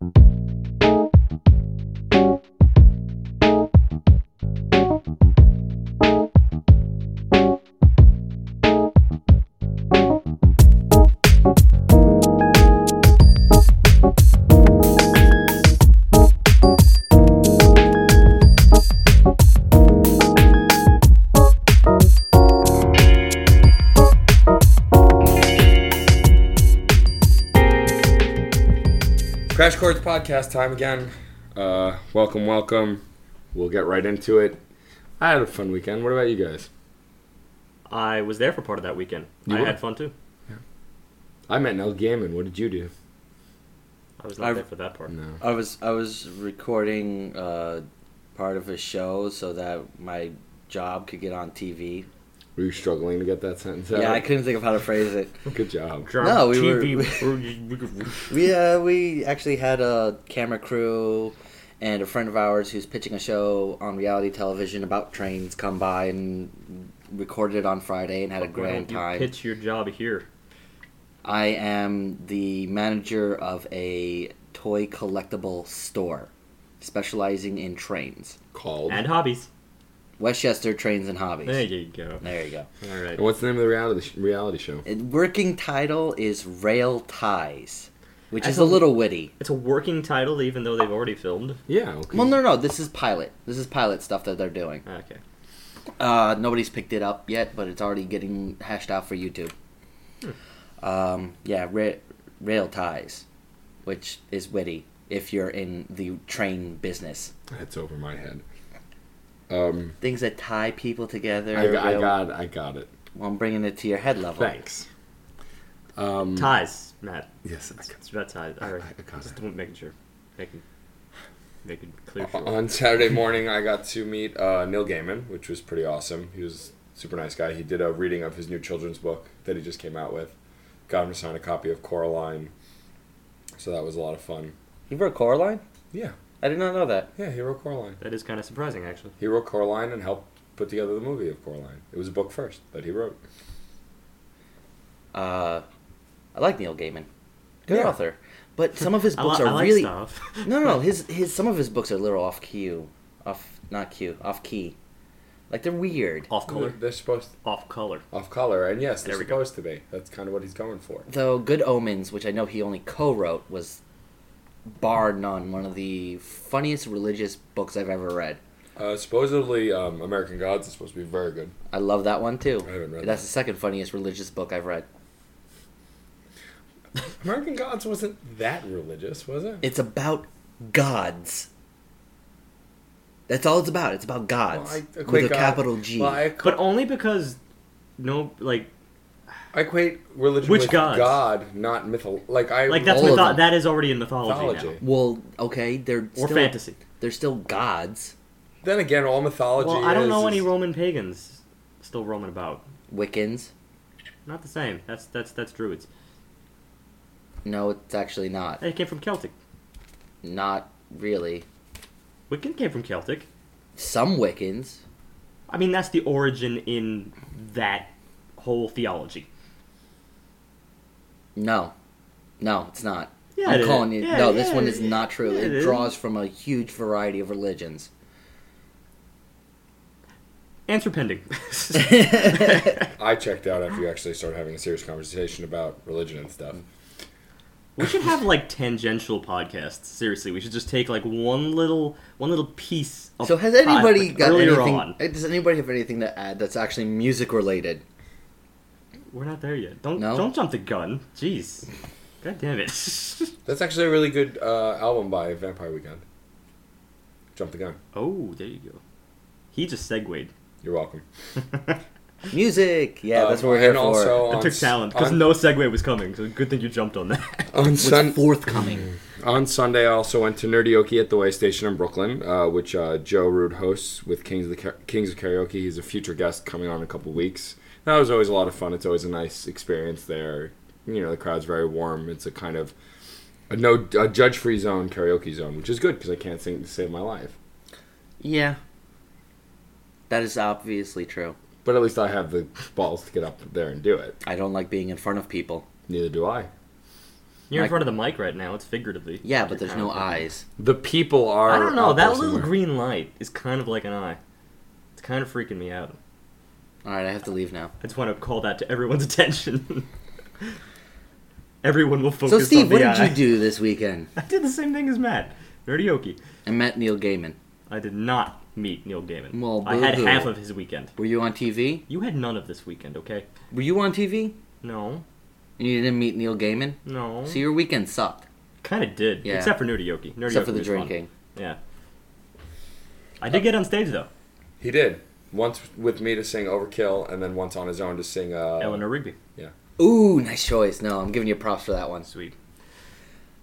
Crash Course podcast time again. Uh, welcome, welcome. We'll get right into it. I had a fun weekend. What about you guys? I was there for part of that weekend. You I were? had fun too. Yeah. I met Neil Gaiman. What did you do? I was not I've- there for that part. No. I was I was recording uh, part of a show so that my job could get on TV. Were you struggling to get that sentence out? Yeah, I couldn't think of how to phrase it. Good job. No, we were- TV. We uh, we actually had a camera crew and a friend of ours who's pitching a show on reality television about trains come by and recorded it on Friday and had a Why grand you time. Pitch your job here. I am the manager of a toy collectible store specializing in trains. Called. And hobbies. Westchester Trains and Hobbies. There you go. There you go. All right. What's the name of the reality sh- reality show? Working title is Rail Ties, which That's is a a- little witty. It's a working title, even though they've already filmed. Yeah. Okay. Well, no, no, this is pilot. This is pilot stuff that they're doing. Okay. Uh, nobody's picked it up yet, but it's already getting hashed out for YouTube. Um, yeah, ra- Rail Ties, which is witty if you're in the train business. That's over my head. Um, Things that tie people together. I, got, I got, I got it. Well, I'm bringing it to your head level. Thanks. Um, Ties, Matt. Yes. I It's, got it's about ties. All right. I- I got Just it. making sure. Making, making clear. Uh, for. On Saturday morning, I got to meet uh, Neil Gaiman, which was pretty awesome. He was a super nice guy. He did a reading of his new children's book that he just came out with. Got him to sign a copy of Coraline. So that was a lot of fun. You wrote Coraline? Yeah, I did not know that. yeah, he wrote Coraline. That is kind of surprising, actually. He wrote Coraline and helped put together the movie of Coraline. It was a book first that he wrote. Uh, I like Neil Gaiman. Good Yeah. author. But some of his I, li- books I are like really stuff. no, no, no. His his some of his books are a little off cue, off not cue, off key. Like they're weird. Off color. They're supposed to, Off color. off color, and yes, they're There we go. supposed to be. That's kind of what he's going for. Though Good Omens, which I know he only co-wrote, was bar none one of the funniest religious books I've ever read. Uh, supposedly, um, American Gods is supposed to be very good. I love that one too. I haven't read That's that. the second funniest religious book I've read. American Gods wasn't that religious, was it? It's about gods. That's all it's about. It's about gods Well, I with a God- capital G. Well, I, But only because no, like, I equate religion Which with gods? God, not mytho. Like I like that's All of mytho- them. that is already in mythology, mythology. well, okay, they're or still, fantasy. They're still gods. Then again, all mythology. Well, I don't is, know any is- Roman pagans still roaming about. Wiccans. Not the same. That's that's that's druids. No, it's actually not. They came from Celtic. Not really. Wiccan came from Celtic. Some Wiccans. I mean, that's the origin in that whole theology. No. No, it's not. Yeah, I'm it calling is. you. Yeah, no, this one is not true. yeah, it it is. draws from a huge variety of religions. Answer pending. I checked out after you actually started having a serious conversation about religion and stuff. we should have like tangential podcasts. Seriously, we should just take like one little one little piece. Of So has pod- anybody like, got earlier anything? on? Does anybody have anything to add that's actually music related? We're not there yet. Don't No? don't jump the gun. Jeez. God damn it. That's actually a really good uh, album by Vampire Weekend. Jump the gun. oh, there you go. He just segued. You're welcome. Music. Yeah, that's Um, what we're here and for. Also That on took talent because no segue was coming. So good thing you jumped on that. on What's Sun- forthcoming? On Sunday, I also went to Nerdioki at the Way Station in Brooklyn, uh, which uh, Joe Rude hosts with Kings of the Ka- Kings of Karaoke. He's a future guest coming on in a couple weeks. That was always a lot of fun. It's always a nice experience there. You know, the crowd's very warm. It's a kind of a no a judge free zone karaoke zone, which is good because I can't sing to save my life. Yeah. That is obviously true. But at least I have the balls to get up there and do it. I don't like being in front of people. Neither do I. You're in Mike- front of the mic right now. It's figuratively. Yeah, but there's no eyes. The people are. I don't know. out That little somewhere. green light is kind of like an eye. It's kind of freaking me out. All right, I have to leave now. I just want to call that to everyone's attention. Everyone will focus So, Steve, on what the did eye. you do this weekend? I did the same thing as Matt. Nerdioki. I met Neil Gaiman. I did not meet Neil Gaiman. Well, I had half of his weekend. Were you on TV? You had none of this weekend, okay? Were you on TV? No. And you didn't meet Neil Gaiman? No. So your weekend sucked, kind of did. Yeah. Except for Nerdioki. Nerdioki except for the was fun. drinking. Yeah. I did get on stage, though. He did once with me to sing Overkill, and then once on his own to sing. Uh, Eleanor Rigby. Yeah. Ooh, nice choice. No, I'm giving you props for that one. Sweet.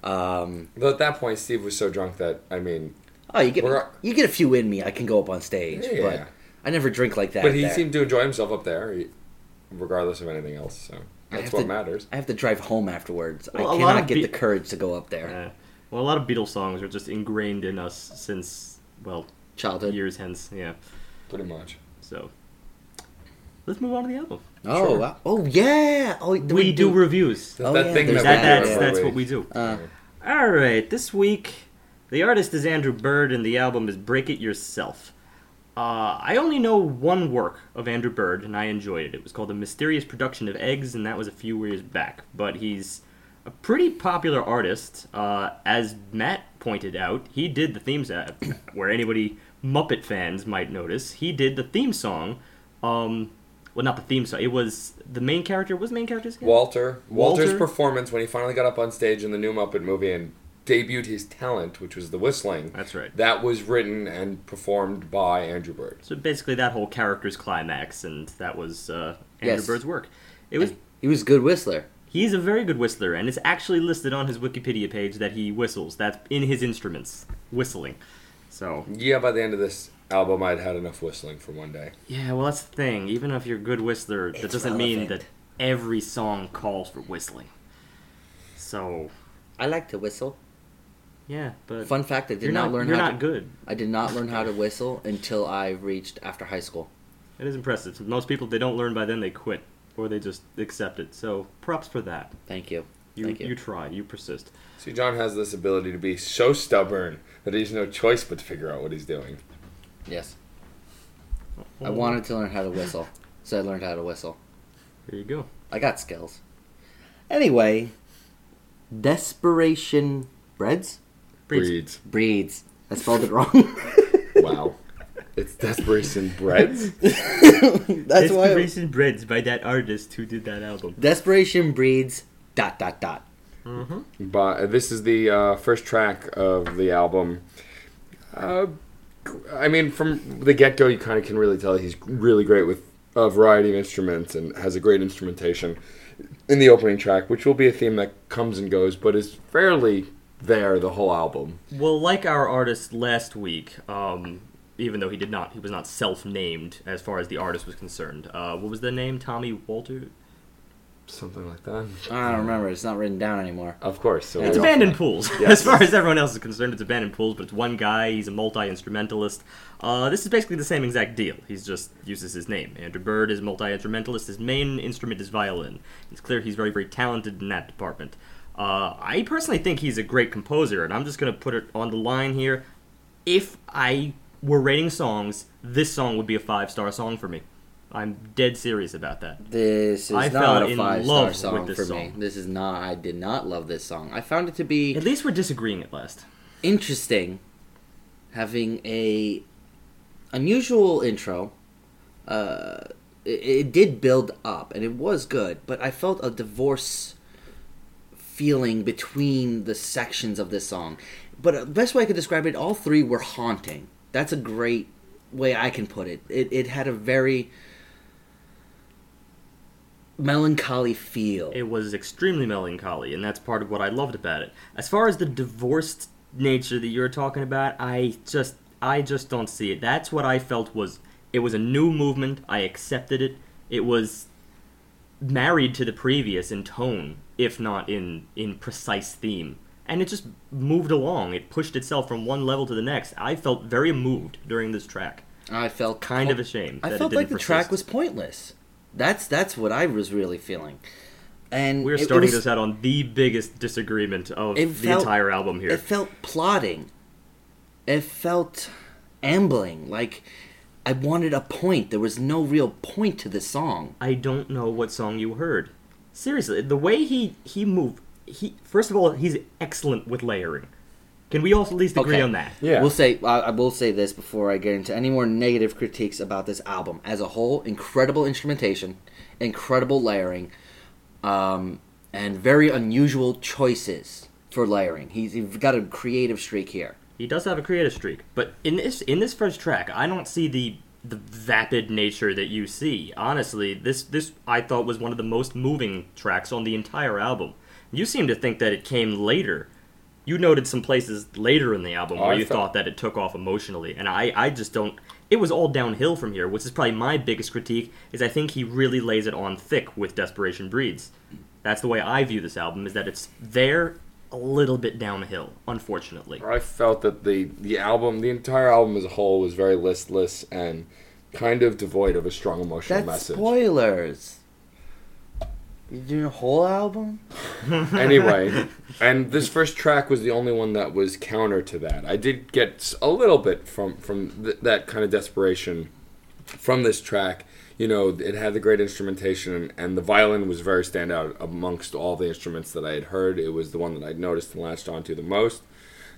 Um, Though at that point, Steve was so drunk that I mean, oh, you get We're- you get a few in me. I can go up on stage, Yeah. but I never drink like that. but he there. seemed to enjoy himself up there, he- regardless of anything else. So that's have what to- matters. I have to drive home afterwards. Well, a I lot cannot of get be- the courage to go up there. Uh, well, a lot of Beatles songs are just ingrained in us since, well, Childhood. years hence. Yeah. Pretty much. So. Let's move on to the album. Oh, Sure. wow. oh yeah. Oh, We do reviews. Oh, that yeah, thing that, That, we that's do that's what we do. Uh, All right, this week the artist is Andrew Bird and the album is Break It Yourself. Uh, I only know one work of Andrew Bird and I enjoyed it. It was called The Mysterious Production of Eggs and that was a few years back. But he's a pretty popular artist. Uh, as Matt pointed out, he did the themes song, where anybody Muppet fans might notice. He did the theme song. Um, well, not the theme song. It was the main character. Was the main character's name? Walter. Walter's Walter? performance when he finally got up on stage in the new Muppet movie and debuted his talent, which was the whistling. That's right. That was written and performed by Andrew Bird. So basically, that whole character's climax, and that was uh, Andrew Yes. Bird's work. It was. he was a good whistler. He's a very good whistler, and it's actually listed on his Wikipedia page that he whistles. That's in his instruments, whistling. So Yeah, by the end of this album, I'd had enough whistling for one day. yeah, well, that's the thing. Even if you're a good whistler, that It's doesn't mean that every song calls for whistling. So I like to whistle. yeah, but Fun fact: I did you're not, not, learn You're how. not to, good. I did not learn how to whistle until I reached after high school. It is impressive. Most people, they don't learn by then, they quit or they just accept it. So props for that. Thank you. You Thank you. you try. You persist. See, John has this ability to be so stubborn that he has no choice but to figure out what he's doing. Yes, I wanted to learn how to whistle, so I learned how to whistle. There you go. I got skills. Anyway, desperation breads Breeds. Breeds. breeds. I spelled it wrong. Wow. it's Desperation Breads? That's why. Desperation Breads by that artist who did that album. Desperation breeds. Dot dot dot. Mm-hmm. But this is the uh, first track of the album. Uh, I mean, from the get go, you kind of can really tell he's really great with a variety of instruments and has a great instrumentation in the opening track, which will be a theme that comes and goes, but is fairly there the whole album. Well, like our artist last week, um, even though he did not, he was not self-named as far as the artist was concerned. Uh, what was the name? Tommy Walter. Something like that. I don't remember. It's not written down anymore. Of course. So It's we're- abandoned pools. Yes. as far as everyone else is concerned, it's abandoned pools. But it's one guy. He's a multi-instrumentalist. Uh, this is basically the same exact deal. He's just uses his name. Andrew Bird is multi-instrumentalist. His main instrument is violin. It's clear he's very, very talented in that department. Uh, I personally think he's a great composer, and I'm just gonna put it on the line here. If I were rating songs, this song would be a five-star song for me. I'm dead serious about that. This is I not a in five love star song for song. me. This is not. I did not love this song. I found it to be At least we're disagreeing at last. interesting, having a unusual intro. Uh, it, it did build up, and it was good, but I felt a divorce feeling between the sections of this song. But the best way I could describe it, all three were haunting. That's a great way I can put it. It, it had a very melancholy feel. It was extremely melancholy, and that's part of what I loved about it. As far as the divorced nature that you're talking about, I just I just don't see it. That's what I felt was it was a new movement. I accepted it. It was married to the previous in tone, if not in in precise theme. And it just moved along. It pushed itself from one level to the next. I felt very moved during this track. I felt Kind po- of ashamed. I that felt it like didn't the track was pointless. That's that's what I was really feeling. and We're starting was- this out on the biggest disagreement of the felt- entire album here. It felt plodding. It felt ambling. Like I wanted a point. There was no real point to this song. I don't know what song you heard. Seriously, the way he he moved, he first of all, he's excellent with layering. Can we all at least agree Okay. on that? Yeah. We'll say I, I will say this before I get into any more negative critiques about this album as a whole. Incredible instrumentation, incredible layering, um, and very unusual choices for layering. He's, he's got a creative streak here. He does have a creative streak, but in this in this first track, I don't see the the vapid nature that you see. Honestly, this this I thought was one of the most moving tracks on the entire album. You seem to think that it came later. You noted some places later in the album Oh, where I you felt- thought that it took off emotionally, and I I just don't. It was all downhill from here, which is probably my biggest critique. Is I think he really lays it on thick with Desperation Breeds. That's the way I view this album. Is that it's there a little bit downhill, unfortunately. I felt that the the album, the entire album as a whole, was very listless and kind of devoid of a strong emotional That's message. spoilers. You doing a whole album? anyway, and this first track was the only one that was counter to that. I did get a little bit from from th- that kind of desperation from this track. You know, it had the great instrumentation, and, and the violin was very standout amongst all the instruments that I had heard. It was the one that I'd noticed and latched onto the most.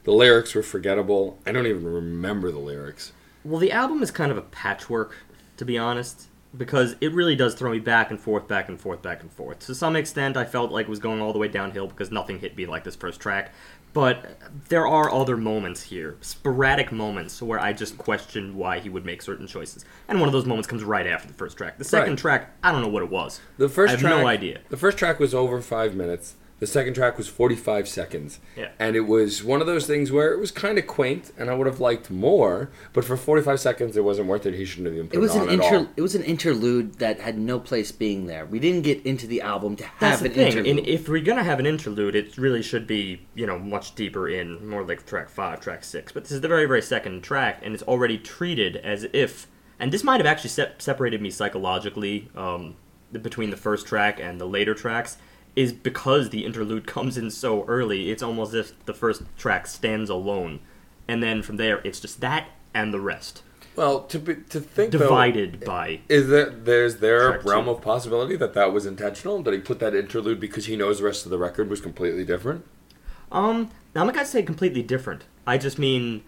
The lyrics were forgettable. I don't even remember the lyrics. Well, the album is kind of a patchwork, to be honest, because it really does throw me back and forth, back and forth, back and forth. To some extent, I felt like it was going all the way downhill because nothing hit me like this first track. But there are other moments here, sporadic moments, where I just question why he would make certain choices. And one of those moments comes right after the first track. The second Right. track, I don't know what it was. The first I have track, no idea. The first track was over five minutes. The second track was 45 seconds. Yeah. And it was one of those things where it was kind of quaint, and I would have liked more, but for 45 seconds, it wasn't worth it. He shouldn't have even put It was it an on at inter- all. it was an interlude that had no place being there. We didn't get into the album to have That's the an thing. interlude. And if we're gonna have an interlude, it really should be, you know, much deeper in, more like track five, track six. But this is the very, very second track, and it's already treated as if. And this might have actually se- separated me psychologically um, between the first track and the later tracks. Is because the interlude comes in so early, it's almost as if the first track stands alone, and then from there it's just that and the rest Well, to be, to think though, divided by. is that there's there a realm two. of possibility that that was intentional? That he put that interlude because he knows the rest of the record was completely different? Um, now I'm not gonna say completely different. I just mean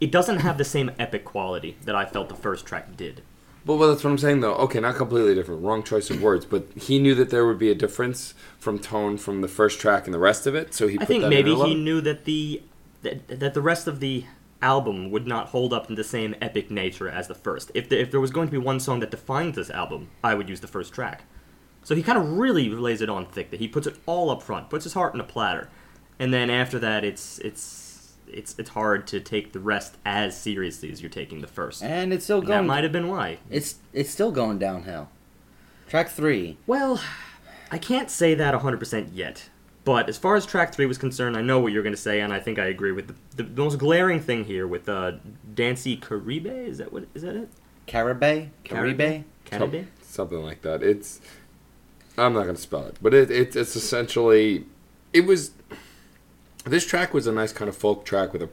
it doesn't have the same epic quality that I felt the first track did. But well, that's what I'm saying though. Okay, not completely different. Wrong choice of words. But he knew that there would be a difference from tone from the first track and the rest of it. So he. I put think that maybe he knew that the that, that the rest of the album would not hold up in the same epic nature as the first. If the, if there was going to be one song that defines this album, I would use the first track. So he kind of really lays it on thick. That he puts it all up front, puts his heart in a platter, and then after that, it's it's it's it's hard to take the rest as seriously as you're taking the first. and it's still And that going. might have been why. It's it's still going downhill. Track three. Well, I can't say that 100% yet. But as far as track 3 was concerned, I know what you're going to say, and I think I agree with the, the, most glaring thing here with uh, Danse Caribe. Is that what? Is that it? Caribe. Caribe. Caribe? something like that. It's I'm not gonna spell it, but it, it it's essentially it was this track was a nice kind of folk track with a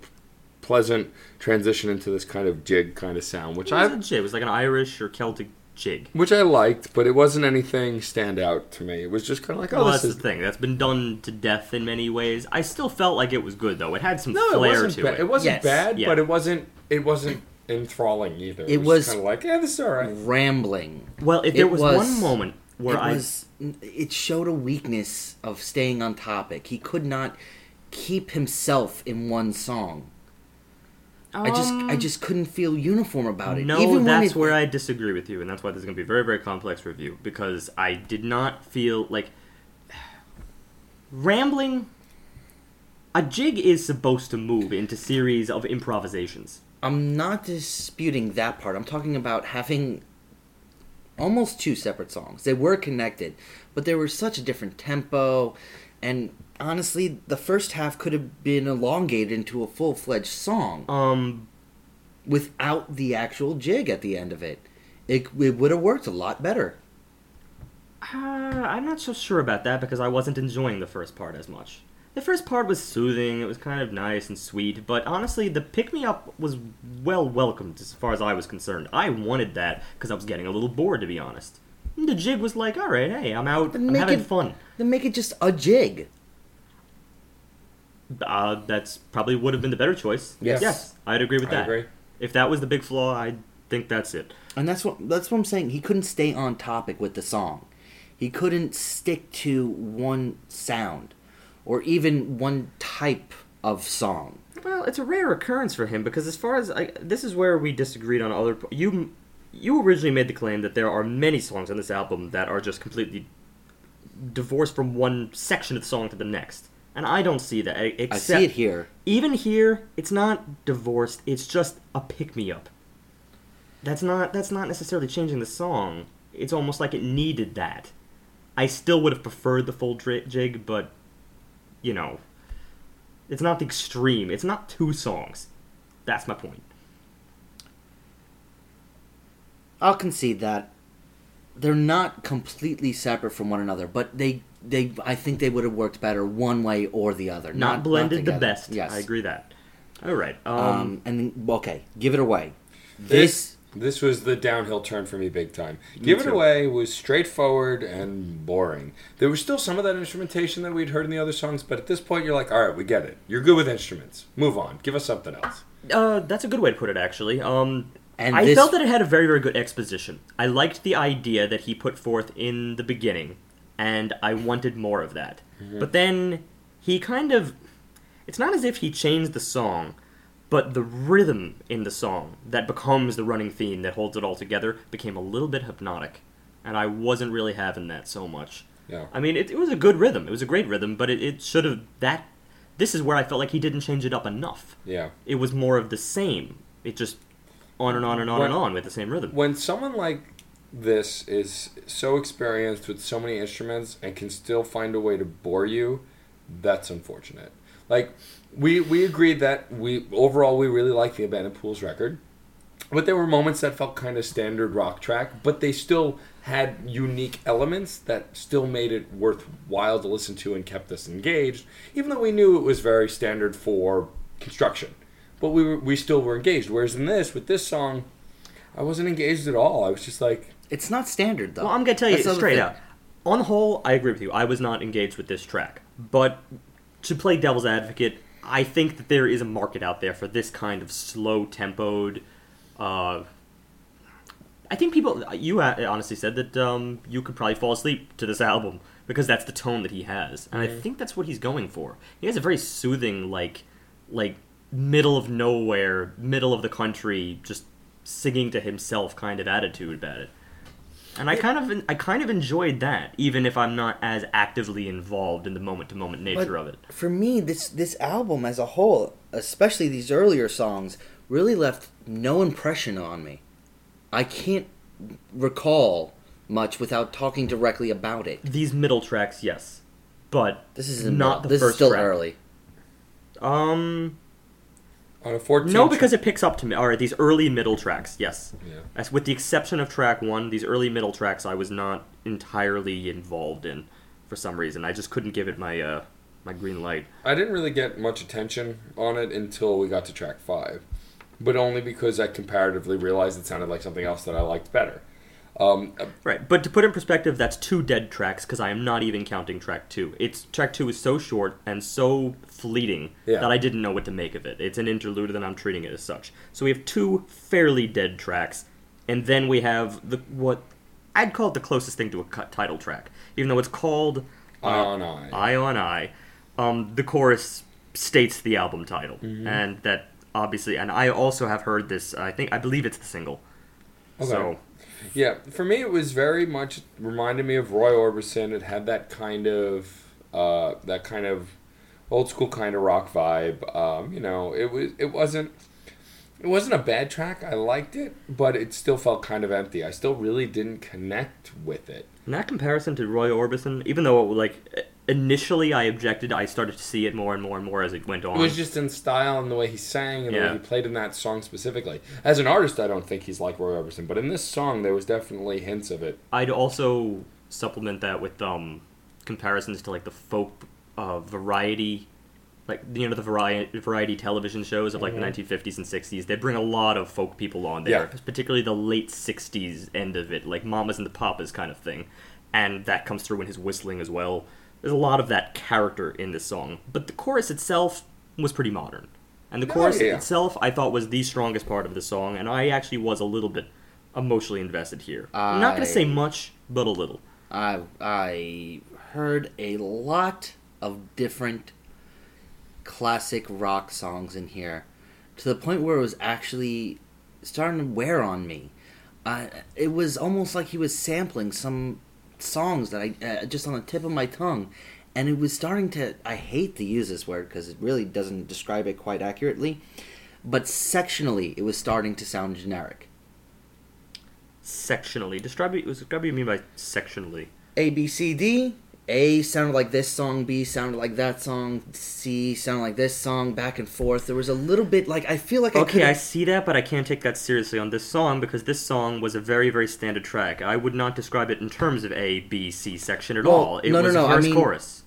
pleasant transition into this kind of jig kind of sound, which It was, I a jig. it was like an Irish or Celtic jig. which I liked, but it wasn't anything stand out to me. It was just kind of like, oh, well, this that's is the thing. That's been done to death in many ways. I still felt like it was good, though. It had some no, it flair wasn't to bad. it. It wasn't Yes. bad, Yeah. but it wasn't it wasn't enthralling either. It was- kind of like, yeah, this is all right. Rambling. Well, if there It was, was- one moment where it I was. It showed a weakness of staying on topic. He could not keep himself in one song. I just I just couldn't feel uniform about it. Um, No, Even that's it- where I disagree with you, and that's why this is going to be a very, very complex review because I did not feel like rambling. A jig is supposed to move into series of improvisations. I'm not disputing that part. I'm talking about having almost two separate songs. They were connected, but they were such a different tempo. And honestly, the first half could have been elongated into a full fledged song Um, without the actual jig at the end of it. It, it would have worked a lot better. Uh, I'm not so sure about that because I wasn't enjoying the first part as much. The first part was soothing, it was kind of nice and sweet, but honestly, the pick me up was well welcomed as far as I was concerned. I wanted that because I was getting a little bored, to be honest. And the jig was like, alright, hey, I'm out, Then I'm make having it- fun. Then make it just a jig. Uh, that's probably would have been the better choice. Yes. Yes, I'd agree with I that. agree. If that was the big flaw, I think that's it. And that's what that's what I'm saying. He couldn't stay on topic with the song. He couldn't stick to one sound or even one type of song. Well, it's a rare occurrence for him because, as far as I, this is where we disagreed on other. You, you originally made the claim that there are many songs on this album that are just completely divorced from one section of the song to the next, and I don't see that. e- I Except, see it here. Even here, it's not divorced. It's just a pick me up. That's not. That's not necessarily changing the song. It's almost like it needed that. I still would have preferred the full jig, but you know, it's not the extreme. It's not two songs. That's my point. I'll concede that they're not completely separate from one another, but they they I think they would have worked better one way or the other. Not, blended the best. Yes. I agree that. All right. Um, Um, and okay, give it away. This This this was the downhill turn for me big time. Give It. Away was straightforward and boring. There was still some of that instrumentation that we'd heard in the other songs, but at this point you're like, all right, we get it. You're good with instruments. Move on. Give us something else. Uh, that's a good way to put it, actually. Um, And I this- felt that it had a very, very good exposition. I liked the idea that he put forth in the beginning, and I wanted more of that. Mm-hmm. But then he kind of. It's not as if he changed the song, but the rhythm in the song that becomes the running theme that holds it all together became a little bit hypnotic. And I wasn't really having that so much. Yeah. I mean, it, it was a good rhythm. It was a great rhythm, but it, it should have. That. This is where I felt like he didn't change it up enough Yeah. it was more of the same. It just on and on and on and on with the same rhythm. When someone like this is so experienced with so many instruments and can still find a way to bore you, that's unfortunate. Like we we agreed that we overall we really liked the Abandoned Pools record. But there were moments that felt kind of standard rock track, but they still had unique elements that still made it worthwhile to listen to and kept us engaged, even though we knew it was very standard for construction. But we were, we still were engaged. Whereas in this, with this song, I wasn't engaged at all. I was just like, it's not standard though. Well, I'm gonna tell you That's the straight thing. out. On the whole, I agree with you. I was not engaged with this track, but to play devil's advocate, I think that there is a market out there for this kind of slow tempoed. Uh, I think people. You honestly said that um, you could probably fall asleep to this album because that's the tone that he has, and I think that's what he's going for. He has a very soothing, like, like middle of nowhere, middle of the country, just singing to himself kind of attitude about it. And I kind of I kind of enjoyed that, even if I'm not as actively involved in the moment to moment nature But of it. For me, this this album as a whole, especially these earlier songs, really left no impression on me. I can't recall much without talking directly about it. These middle tracks, yes, but This is not the this first is still track. early. Um, on a 14 no, because it picks up to me. All right, these early middle tracks, yes. Yeah. As with the exception of track one, these early middle tracks I was not entirely involved in for some reason. I just couldn't give it my uh my green light. I didn't really get much attention on it until we got to track five, but only because I comparatively realized it sounded like something else that I liked better. Um, Right, but to put in perspective, that's two dead tracks because I am not even counting track two. It's track two is so short and so fleeting Yeah. that I didn't know what to make of it. It's an interlude, and I'm treating it as such. So we have two fairly dead tracks, and then we have the what I'd call it the closest thing to a cut title track, even though it's called Eye on Eye. Eye on Eye. Um, the chorus states the album title, Mm-hmm. and that obviously, and I also have heard this. I think I believe it's the single. Okay. So Yeah, for me, it was very much reminded me of Roy Orbison. It had that kind of uh, that kind of old school kind of rock vibe. Um, you know, it was it wasn't it wasn't a bad track. I liked it, but it still felt kind of empty. I still really didn't connect with it. In that comparison to Roy Orbison, even though it, like initially I objected, I started to see it more and more and more as it went on. It was just in style and the way he sang and the way he played in that song specifically. As an artist, I don't think he's like Roy Orbison, but in this song, there was definitely hints of it. I'd also supplement that with um comparisons to like the folk uh, variety like you know the variety variety television shows of like Mhm. the 1950s and 60s they bring a lot of folk people on there Yeah. particularly the late 60s end of it like mamas and the papas kind of thing and that comes through in his whistling as well there's a lot of that character in this song but the chorus itself was pretty modern and the Oh, chorus yeah. itself i thought was the strongest part of the song and i actually was a little bit emotionally invested here i'm not going to say much but a little I I heard a lot of different classic rock songs in here, to the point where it was actually starting to wear on me. Uh, it was almost like he was sampling some songs that I uh, just on the tip of my tongue, and it was starting to. I hate to use this word because it really doesn't describe it quite accurately, but sectionally, it was starting to sound generic. sectionally describe it describe what you mean by sectionally A B C D. A sounded like this song, B sounded like that song, C sounded like this song, back and forth. There was a little bit like I feel like I Okay, I could've- see that, but I can't take that seriously on this song because this song was a very, very standard track. I would not describe it in terms of A, B, C section at Well, all. It no, no, was no, I verse mean- chorus.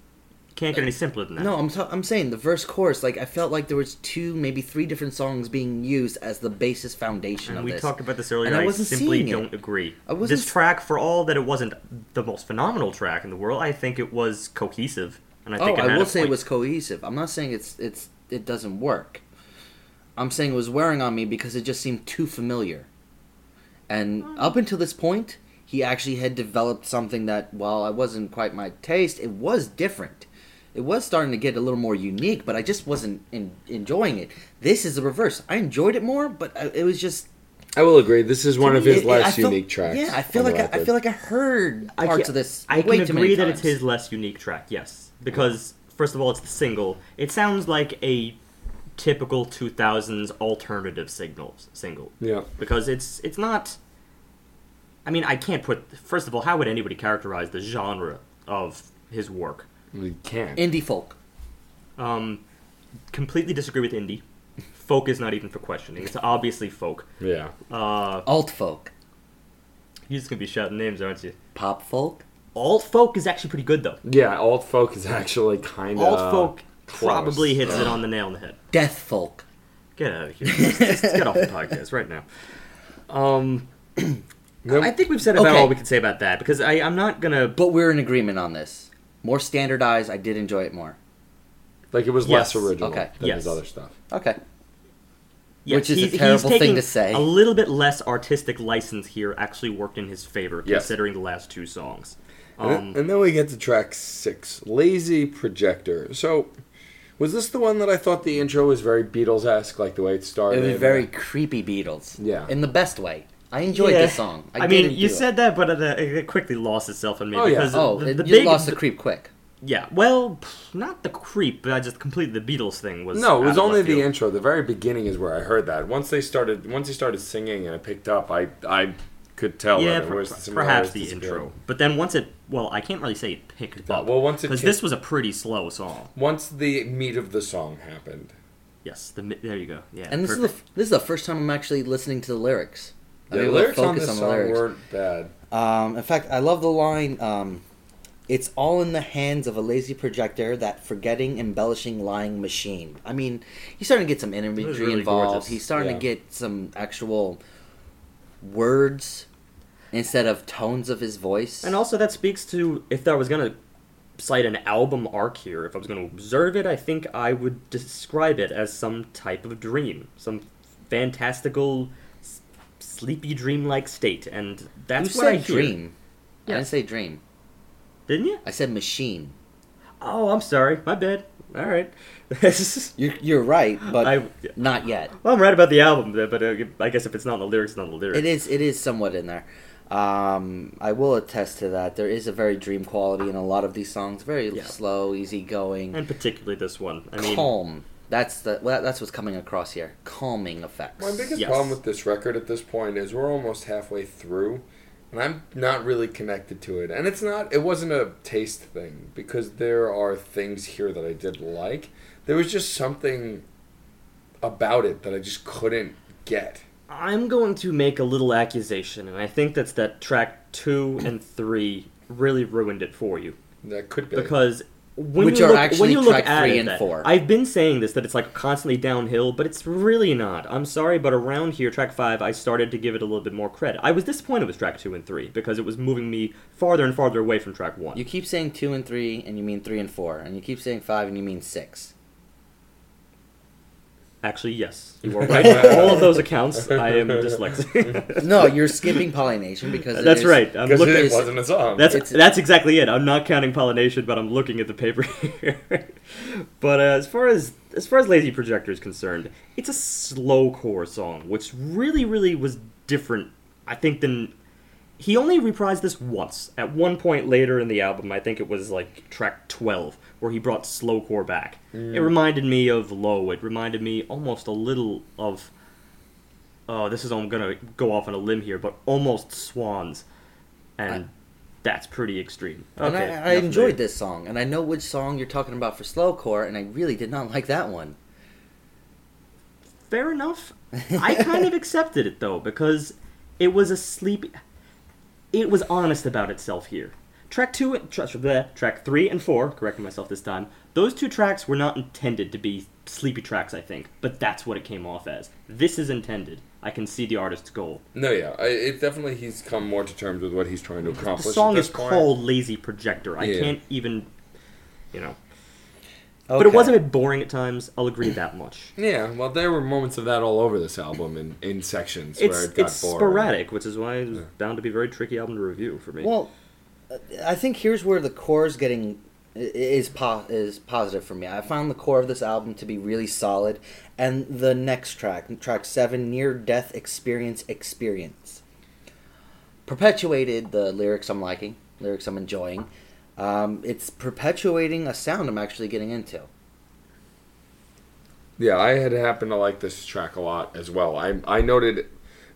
Can't get any simpler than that. No, I'm ta- I'm saying the verse chorus. Like I felt like there was two, maybe three different songs being used as the basis foundation and of we this. talked about this earlier. And and I I, wasn't simply seeing it. don't agree. I wasn't This s- track, for all that it wasn't the most phenomenal track in the world, I think it was cohesive, and I oh, think it I will a say it was cohesive. I'm not saying it's it's it doesn't work. I'm saying it was wearing on me because it just seemed too familiar. And Hmm. up until this point, he actually had developed something that, while it wasn't quite my taste, it was different. It was starting to get a little more unique, but I just wasn't in, enjoying it. This is the reverse. I enjoyed it more, but I, it was just I will agree. This is one of his it- it- less I felt- unique tracks. Yeah, I feel like I, I feel like I heard parts can- of this. I way can too many agree that it's his less unique track, yes. Because, first of all, it's the single. It sounds like a typical 2000s alternative signals single. Yeah. Because it's it's not. I mean, I can't put. First of all, how would anybody characterize the genre of his work? We can't. indie folk. Um, completely disagree with indie. Folk is not even for questioning. It's obviously folk. yeah. Uh, Alt folk, you're just gonna be shouting names, aren't you? pop folk. Alt folk is actually pretty good though. Yeah, alt folk is actually kind of Alt folk close. probably hits it on the nail on the head. Death folk. Get out of here. Just, just get off the podcast right now. Um, Nope. I think we've said about Okay. all we can say about that because I, I'm not gonna. But we're in agreement on this. More standardized. I did enjoy it more. like it was Yes. less original Okay. than Yes. his other stuff. Okay. Yes, Which is a he's, terrible he's thing taking to say. A little bit less artistic license here actually worked in his favor, Yes. considering the last two songs. And, Um, then, and then we get to track six, Lazy Projector. So, was this the one that I thought the intro was very Beatles esque, like the way it It started? was very creepy Beatles. Yeah. In the best way. I enjoyed yeah. this song. I, I, mean, you enjoy it. said that, but it, uh, it quickly lost itself on me Oh, yeah. because Oh, the, it, the you big, lost the the- creep quick. Yeah, well, not the creep, but I just completely the Beatles thing was. No, it was only the field. intro. The very beginning is where I heard that. Once they started, once he started singing and it picked up, I I could tell. Yeah, that it per- was the perhaps the intro. But then once it, well, I can't really say it picked Well, up. well, once it because this was a pretty slow song. Once the meat of the song happened. Yes, the there you go. Yeah, And this is the this is the first time I'm actually listening to the lyrics. I'm The able lyrics on this on the song lyrics. weren't bad. Um, in fact, I love the line. Um, it's all in the hands of a lazy projector, that forgetting, embellishing, lying machine. I mean, he's starting to get some imagery really involved. gorgeous. He's starting Yeah. to get some actual words instead of tones of his voice. And also that speaks to if I was gonna cite an album arc here, if I was gonna observe it, I think I would describe it as some type of dream, some fantastical, s- sleepy, dreamlike state, and that's you what I said hear. dream. I didn't say dream. Didn't you? I said machine. Oh, I'm sorry. My bad. All right. You're, you're right, but I, not yet. well, I'm right about the album, but uh, I guess if it's not in the lyrics, it's not in the lyrics. It is. It is somewhat in there. Um, I will attest to that. There is a very dream quality in a lot of these songs. Very Yeah. slow, easygoing, and particularly this one. I mean, calm. That's the well, that's what's coming across here. Calming effects. My biggest Yes. problem with this record at this point is we're almost halfway through, and I'm not really connected to it. And it's not. It wasn't a taste thing because there are things here that I did like. There was just something about it that I just couldn't get. I'm going to make a little accusation, and I think that's that track two and three really ruined it for you That could be. because when Which you are look, actually when you look track at three it, and four. I've been saying this that it's like constantly downhill, but it's really not. I'm sorry, but around here, track five, I started to give it a little bit more credit. I was disappointed with track two and three because it was moving me farther and farther away from track one. You keep saying two and three, and you mean three and four, and you keep saying five, and you mean six. Actually, yes, you are right. all of those accounts, I am dyslexic. No, you're skipping Polynation because That's is- right. I'm because looking. it wasn't a song. That's It's- that's exactly it. I'm not counting Polynation, but I'm looking at the paper here. but uh, as far as as far as Lazy Projector is concerned, it's a slow core song, which really, really was different. I think than he only reprised this once. At one point later in the album, I think it was like track 12, where he brought slowcore back. It mm. reminded me of Low. It reminded me almost a little of. Oh, this is I'm gonna go off on a limb here, but almost Swans, and I- that's pretty extreme. And I, I enjoyed this song, and I know which song you're talking about for slowcore, and I really did not like that one. Fair enough. I kind of accepted it though because it was a sleepy. It was honest about itself here. Track two, tra- bleh, track three and four. Correcting myself this time. Those two tracks were not intended to be sleepy tracks, I think, but that's what it came off as. This is intended. I can see the artist's goal. no, yeah, I, it definitely he's come more to terms with what he's trying to accomplish. The song is point. called "Lazy Projector." I Yeah. can't even, you know. But it was a bit boring at times. I'll agree that much. Yeah, well, there were moments of that all over this album in, in sections where It's it got it's boring. sporadic, which is why it was Yeah. bound to be a very tricky album to review for me. Well, uh, I think here's where the core is getting is po- is positive for me. I found the core of this album to be really solid, and the next track, track seven, near death experience experience, perpetuated the lyrics I'm liking, lyrics I'm enjoying. Um, it's perpetuating a sound I'm actually getting into. Yeah, I had happened to like this track a lot as well. I I noted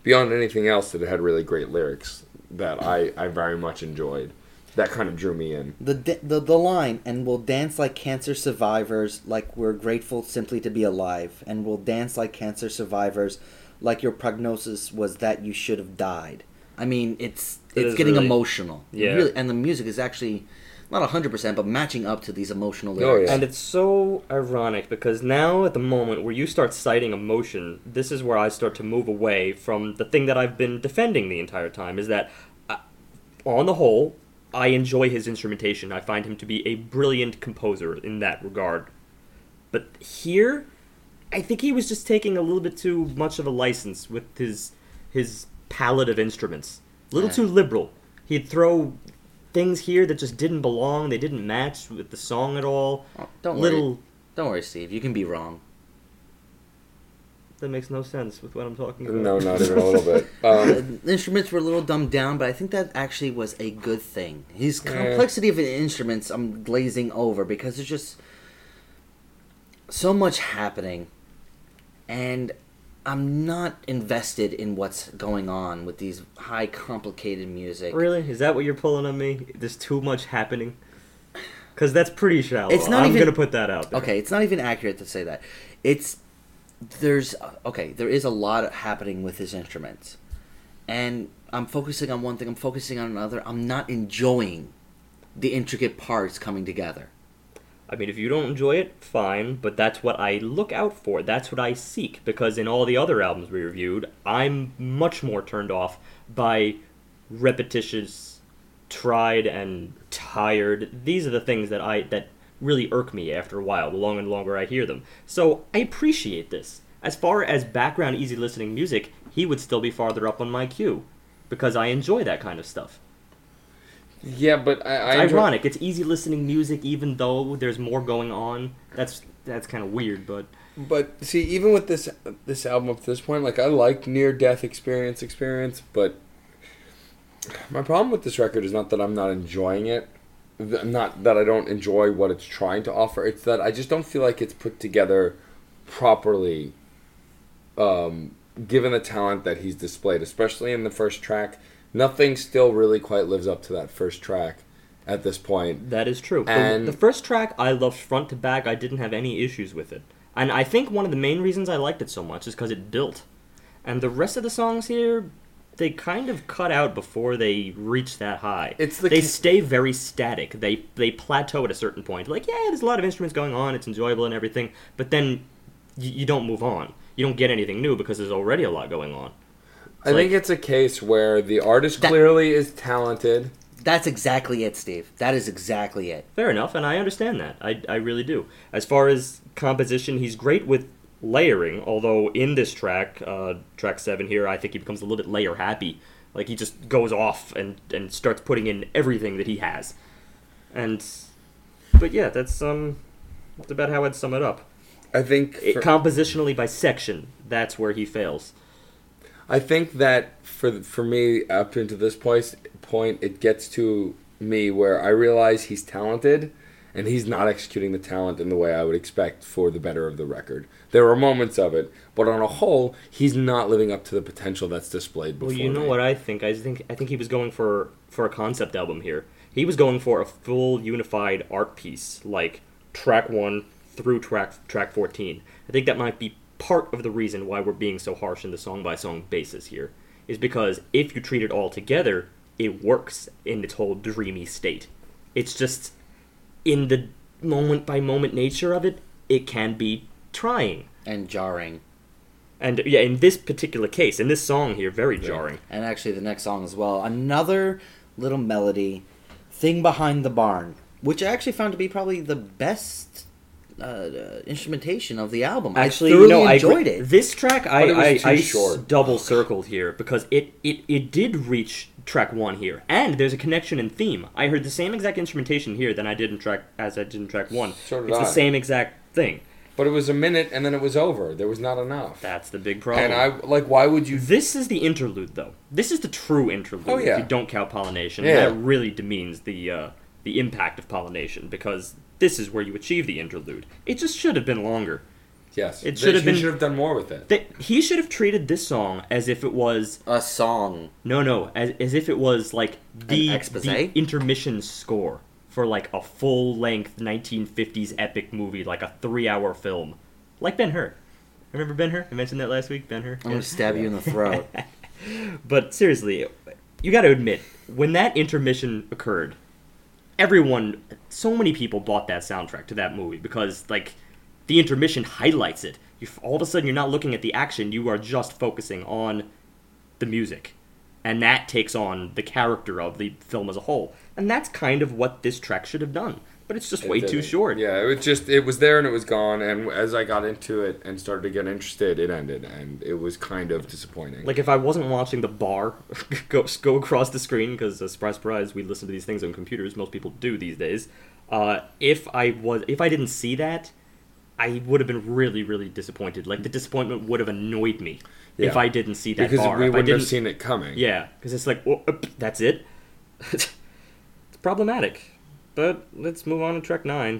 beyond anything else that it had really great lyrics that I, I very much enjoyed. That kind of drew me in. The, the the line and we'll dance like cancer survivors like we're grateful simply to be alive and we'll dance like cancer survivors like your prognosis was that you should have died. I mean, it's It it's getting really- emotional. Yeah. really, and the music is actually not 100% but matching up to these emotional Oh, lyrics. yeah. And it's so ironic because now, at the moment where you start citing emotion, this is where I start to move away from the thing that I've been defending the entire time. Is that, uh, on the whole, I enjoy his instrumentation. I find him to be a brilliant composer in that regard. But here, I think he was just taking a little bit too much of a license with his his palette of instruments. A little Yeah. too liberal. He'd throw things here that just didn't belong. They didn't match with the song at all. Oh, don't little worry. Don't worry, Steve. You can be wrong. that makes no sense with what I'm talking about. No, not even a little bit. Um, the instruments were a little dumbed down, but I think that actually was a good thing. His Yeah. complexity of the instruments, I'm glazing over because there's just so much happening, and I'm not invested in what's going on with these high complicated music. Really? Is that what you're pulling on me? There's too much happening. Because that's pretty shallow. It's not I'm even- gonna put that out there. Okay, it's not even accurate to say that. It's there's okay, there is a lot happening with his instruments, and I'm focusing on one thing. I'm focusing on another. I'm not enjoying the intricate parts coming together. I mean, if you don't enjoy it, fine. But that's what I look out for. That's what I seek. Because in all the other albums we reviewed, I'm much more turned off by repetitious, tried and tired. These are the things that I that really irk me after a while. The longer and longer I hear them. So I appreciate this. As far as background easy listening music, he would still be farther up on my queue because I enjoy that kind of stuff. Yeah, but I, I It's enjoy- ironic. It's easy listening music, even though there's more going on. That's that's kind of weird, but But see, even with this this album up to this point, like I like near death experience experience, but my problem with this record is not that I'm not enjoying it, not that I don't enjoy what it's trying to offer. It's that I just don't feel like it's put together properly. Um, given the talent that he's displayed, especially in the first track, nothing still really quite lives up to that first track at this point. that is true. The- And- the, first track I loved front to back. I didn't have any issues with it, and I think one of the main reasons I liked it so much is because it built, and the rest of the songs here, they kind of cut out before they reach that high. It's the they stay very static. They they plateau at a certain point. Like yeah, there's a lot of instruments going on. It's enjoyable and everything, but then you, you don't move on. You don't get anything new because there's already a lot going on. I think it's a case where the artist That- clearly is talented. That's exactly it, Steve. That is exactly it. Fair enough, and I understand that. I, I really do. As far as composition, he's great with layering, although in this track, uh, track 7 here, I think he becomes a little bit layer happy. Like, he just goes off and, and starts putting in everything that he has. And, but yeah, that's, um, that's about how I'd sum it up. I think It, compositionally by section, that's where he fails. I think that for for me up into this point, point it gets to me where I realize he's talented, and he's not executing the talent in the way I would expect for the better of the record. There are moments of it, but on a whole, he's not living up to the potential that's displayed before. Well, you know me. what I think? I think I think he was going for for a concept album here. He was going for a full unified art piece, like track one through track track fourteen. I think that might be part of the reason why we're being so harsh in the song by song basis here, is because if you treat it all together, it works in its whole dreamy state. It's just in the moment by moment nature of it, it can be trying. And jarring. And yeah, in this particular case, in this song here, very jarring. And actually, the next song as well. Another little melody, Thing Behind the Barn, which I actually found to be probably the best uh, uh, instrumentation of the album. Actually, I thoroughly no, I enjoyed agree. it. This track, I, But it was I, too I short. double circled here because it, it, it did reach track one here, and there's a connection in theme. I heard the same exact instrumentation here than I did in track as I did in track one. So did it's the same exact thing. But it was a minute, and then it was over. There was not enough. That's the big problem. and I like, why would you? This is the interlude, though. This is the true interlude. Oh, yeah. If you don't count Polynation, Yeah. that really demeans the uh, the impact of Polynation because this is where you achieve the interlude. It just should have been longer. Yes, It should have been- should have done more with it. They, he should have treated this song as if it was A song. No, no, as, as if it was like the, the intermission score for like a full length 1950s epic movie, like a three hour film. Like Ben Hur. Remember Ben Hur? I mentioned that last week, Ben Hur. I'm going to stab you in the throat. But seriously, you got to admit, when that intermission occurred, everyone, so many people bought that soundtrack to that movie because, like, the intermission highlights it. You, all of a sudden, you're not looking at the action, you are just focusing on the music. And that takes on the character of the film as a whole. And that's kind of what this track should have done. But it's just It way too didn't. short. Yeah, it was just it was there and it was gone. And as I got into it and started to get interested, it ended, and it was kind of disappointing. Like if I wasn't watching the bar go go across the screen, because uh, surprise, surprise, we listen to these things on computers. Most people do these days. Uh, if I was, if I didn't see that, I would have been really, really disappointed. Like the disappointment would have annoyed me if I didn't see that because bar. we if wouldn't have didn't, seen it coming. yeah, because it's like, well, uh, that's it. it's problematic. But let's move on to track nine.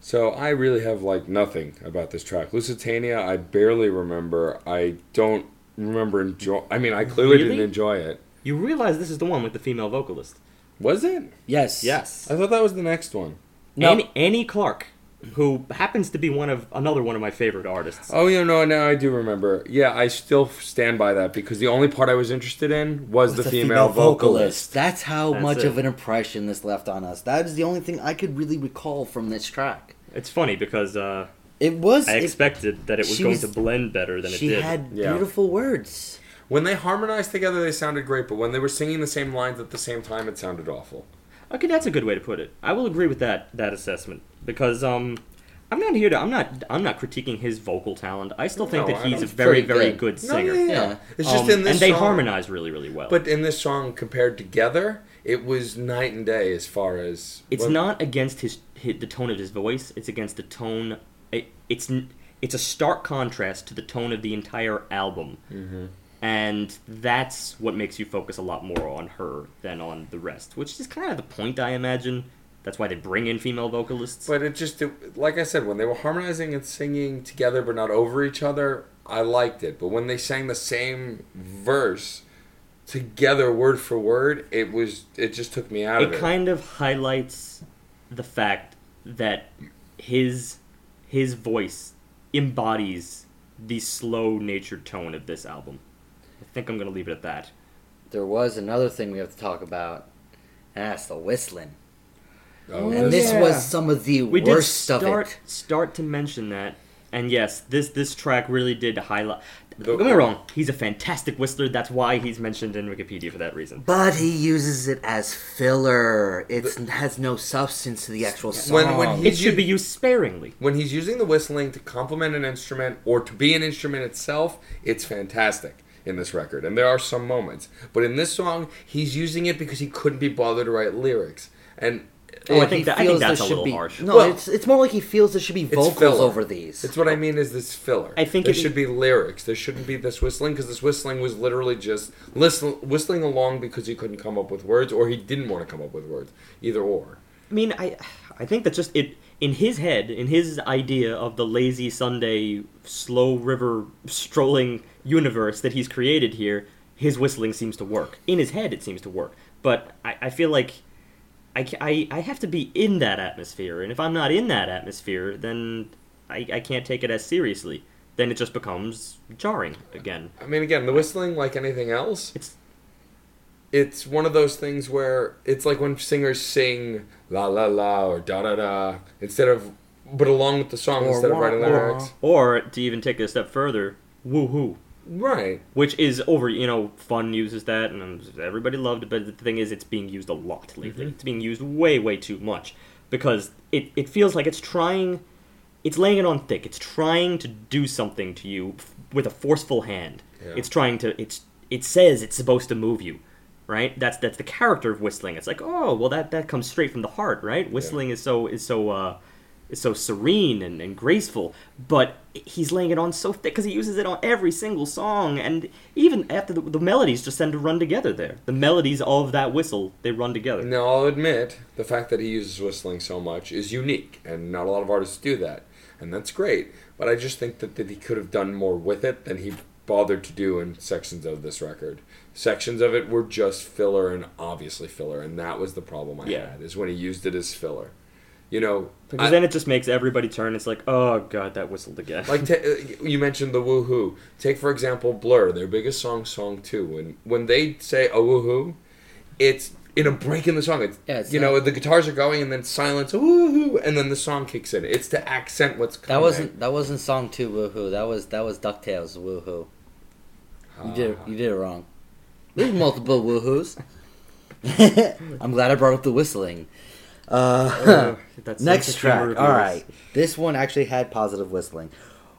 So I really have like nothing about this track. Lusitania, I barely remember. I don't remember enjoy. I mean, I clearly Really? didn't enjoy it. You realize this is the one with the female vocalist. Was it? Yes. Yes. I thought that was the next one. No. Annie, Annie Clark, who happens to be one of another one of my favorite artists. Oh, yeah, no, now I do remember. Yeah, I still stand by that because the only part I was interested in was the, The female, vocalist. That's how That's much it. of an impression this left on us. That is the only thing I could really recall from this track. It's funny because uh, It was. I it- expected that it was going was- to blend better than it did. she did. had Yeah. beautiful words. When they harmonized together, they sounded great, but when they were singing the same lines at the same time, it sounded awful. Okay, that's a good way to put it. I will agree with that that assessment because um, I'm not here to. I'm not. I'm not critiquing his vocal talent. I still think No, that I he's a don't- very, pretty very good. good No, singer. yeah, yeah. Yeah. It's just Um, in this and they song, harmonize really, really well. But in this song, compared together, it was night and day as far as it's well, not against his, the tone of his voice. It's against the tone. It, it's n- it's a stark contrast to the tone of the entire album, Mm-hmm. And that's what makes you focus a lot more on her than on the rest. Which is kind of the point, I imagine. That's why they bring in female vocalists. But it just, it, like I said, when they were harmonizing and singing together but not over each other, I liked it. But when they sang the same verse together, word for word, it was, it just took me out of it it. kind of highlights the fact that his his voice embodies the slow natured tone of this album. I think I'm gonna leave it at that. there was another thing we have to talk about, and that's the whistling. Oh, And this- this yeah. was some of the We did start of it. start to mention that, and yes, this this track really did highlight. Don't get me wrong, he's a fantastic whistler. That's why he's mentioned in Wikipedia for that reason. But he uses it as filler. It has no substance to the actual song. When- when It should be used sparingly. when he's using the whistling to complement an instrument or to be an instrument itself, it's fantastic in this record. And there are some moments. But in this song, he's using it because he couldn't be bothered to write lyrics. And Oh, I think He that- I think feels that's a should little be- harsh. No, Well- it's it's more like he feels there should be it's vocals over these. It's what I mean is this filler. I think there it- should be lyrics. There shouldn't be this whistling because this whistling was literally just listen, whistling along because he couldn't come up with words or he didn't want to come up with words. Either or. I mean, I I think that just it in his head, in his idea of the lazy Sunday slow river strolling universe that he's created here, his whistling seems to work. In his head, it seems to work. But I, I feel like I, I, I have to be in that atmosphere, and if I'm not in that atmosphere, then I, I can't take it as seriously. Then it just becomes jarring again. I mean, again, the whistling, like anything else, It's it's one of those things where it's like when singers sing la la la or da da da instead of, but along with the song Or instead of writing wah. lyrics. or to even take it a step further, woohoo. Right. which is over. You know, Fun uses that, and everybody loved it. But the thing is, it's being used a lot lately. Mm-hmm. It's being used way, way too much because it it feels like it's trying, it's laying it on thick. It's trying to do something to you f- with a forceful hand. Yeah. It's trying to. It's it says it's supposed to move you. Right, that's that's the character of whistling. It's like, oh, well, that that comes straight from the heart, right? Whistling is so is so uh, is so serene and, and graceful, but he's laying it on so thick because he uses it on every single song, and even after the, the melodies just tend to run together there. The melodies of that whistle they run together. Now, I'll admit the fact that he uses whistling so much is unique, and not a lot of artists do that, and that's great. But I just think that, that he could have done more with it than he bothered to do in sections of this record. Sections of it were just filler and obviously filler, and that was the problem I Yeah. had is when he used it as filler. You know, Because I- then it just makes everybody turn. It's like, oh god, that whistled again. like ta- uh, you mentioned the woohoo. Take for example Blur, their biggest song, song two. When when they say a woohoo, it's in a break in the song. It's, Yeah, it's you not- know the guitars are going and then silence, a woohoo, and then the song kicks in. It's to accent what's coming. that wasn't that wasn't song two woohoo. That was that was Ducktales woohoo. You did Ah. you did it wrong. There's multiple woohoos. I'm glad I brought up the whistling. Uh, that's next track. humor All reviews. right, this one actually had positive whistling.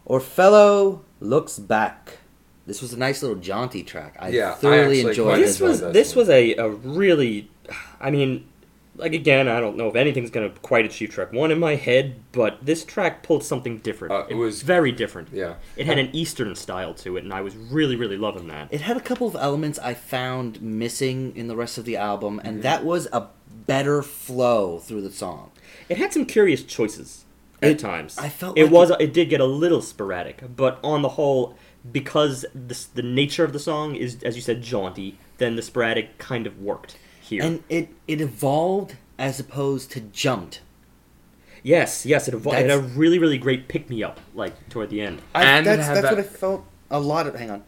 Orpheo looks back. This was a nice little jaunty track. I Yeah, thoroughly actually enjoyed. This was this this one. was a, a really, I mean, like again, I don't know if anything's gonna quite achieve track one in my head, but this track pulled something different. Uh, it was- very different. Yeah. It had an Eastern style to it, and I was really, really loving that. It had a couple of elements I found missing in the rest of the album, and Mm-hmm. that was a better flow through the song. It had some curious choices at It- times. I felt it like was it did get a little sporadic, but on the whole, because this, the nature of the song is, as you said, jaunty, then the sporadic kind of worked here. And it it evolved as opposed to jumped. yes, yes, it, evolved. it had a really, really great pick me up, like toward the end. I, And that's that's that- what I felt a lot of. Hang on,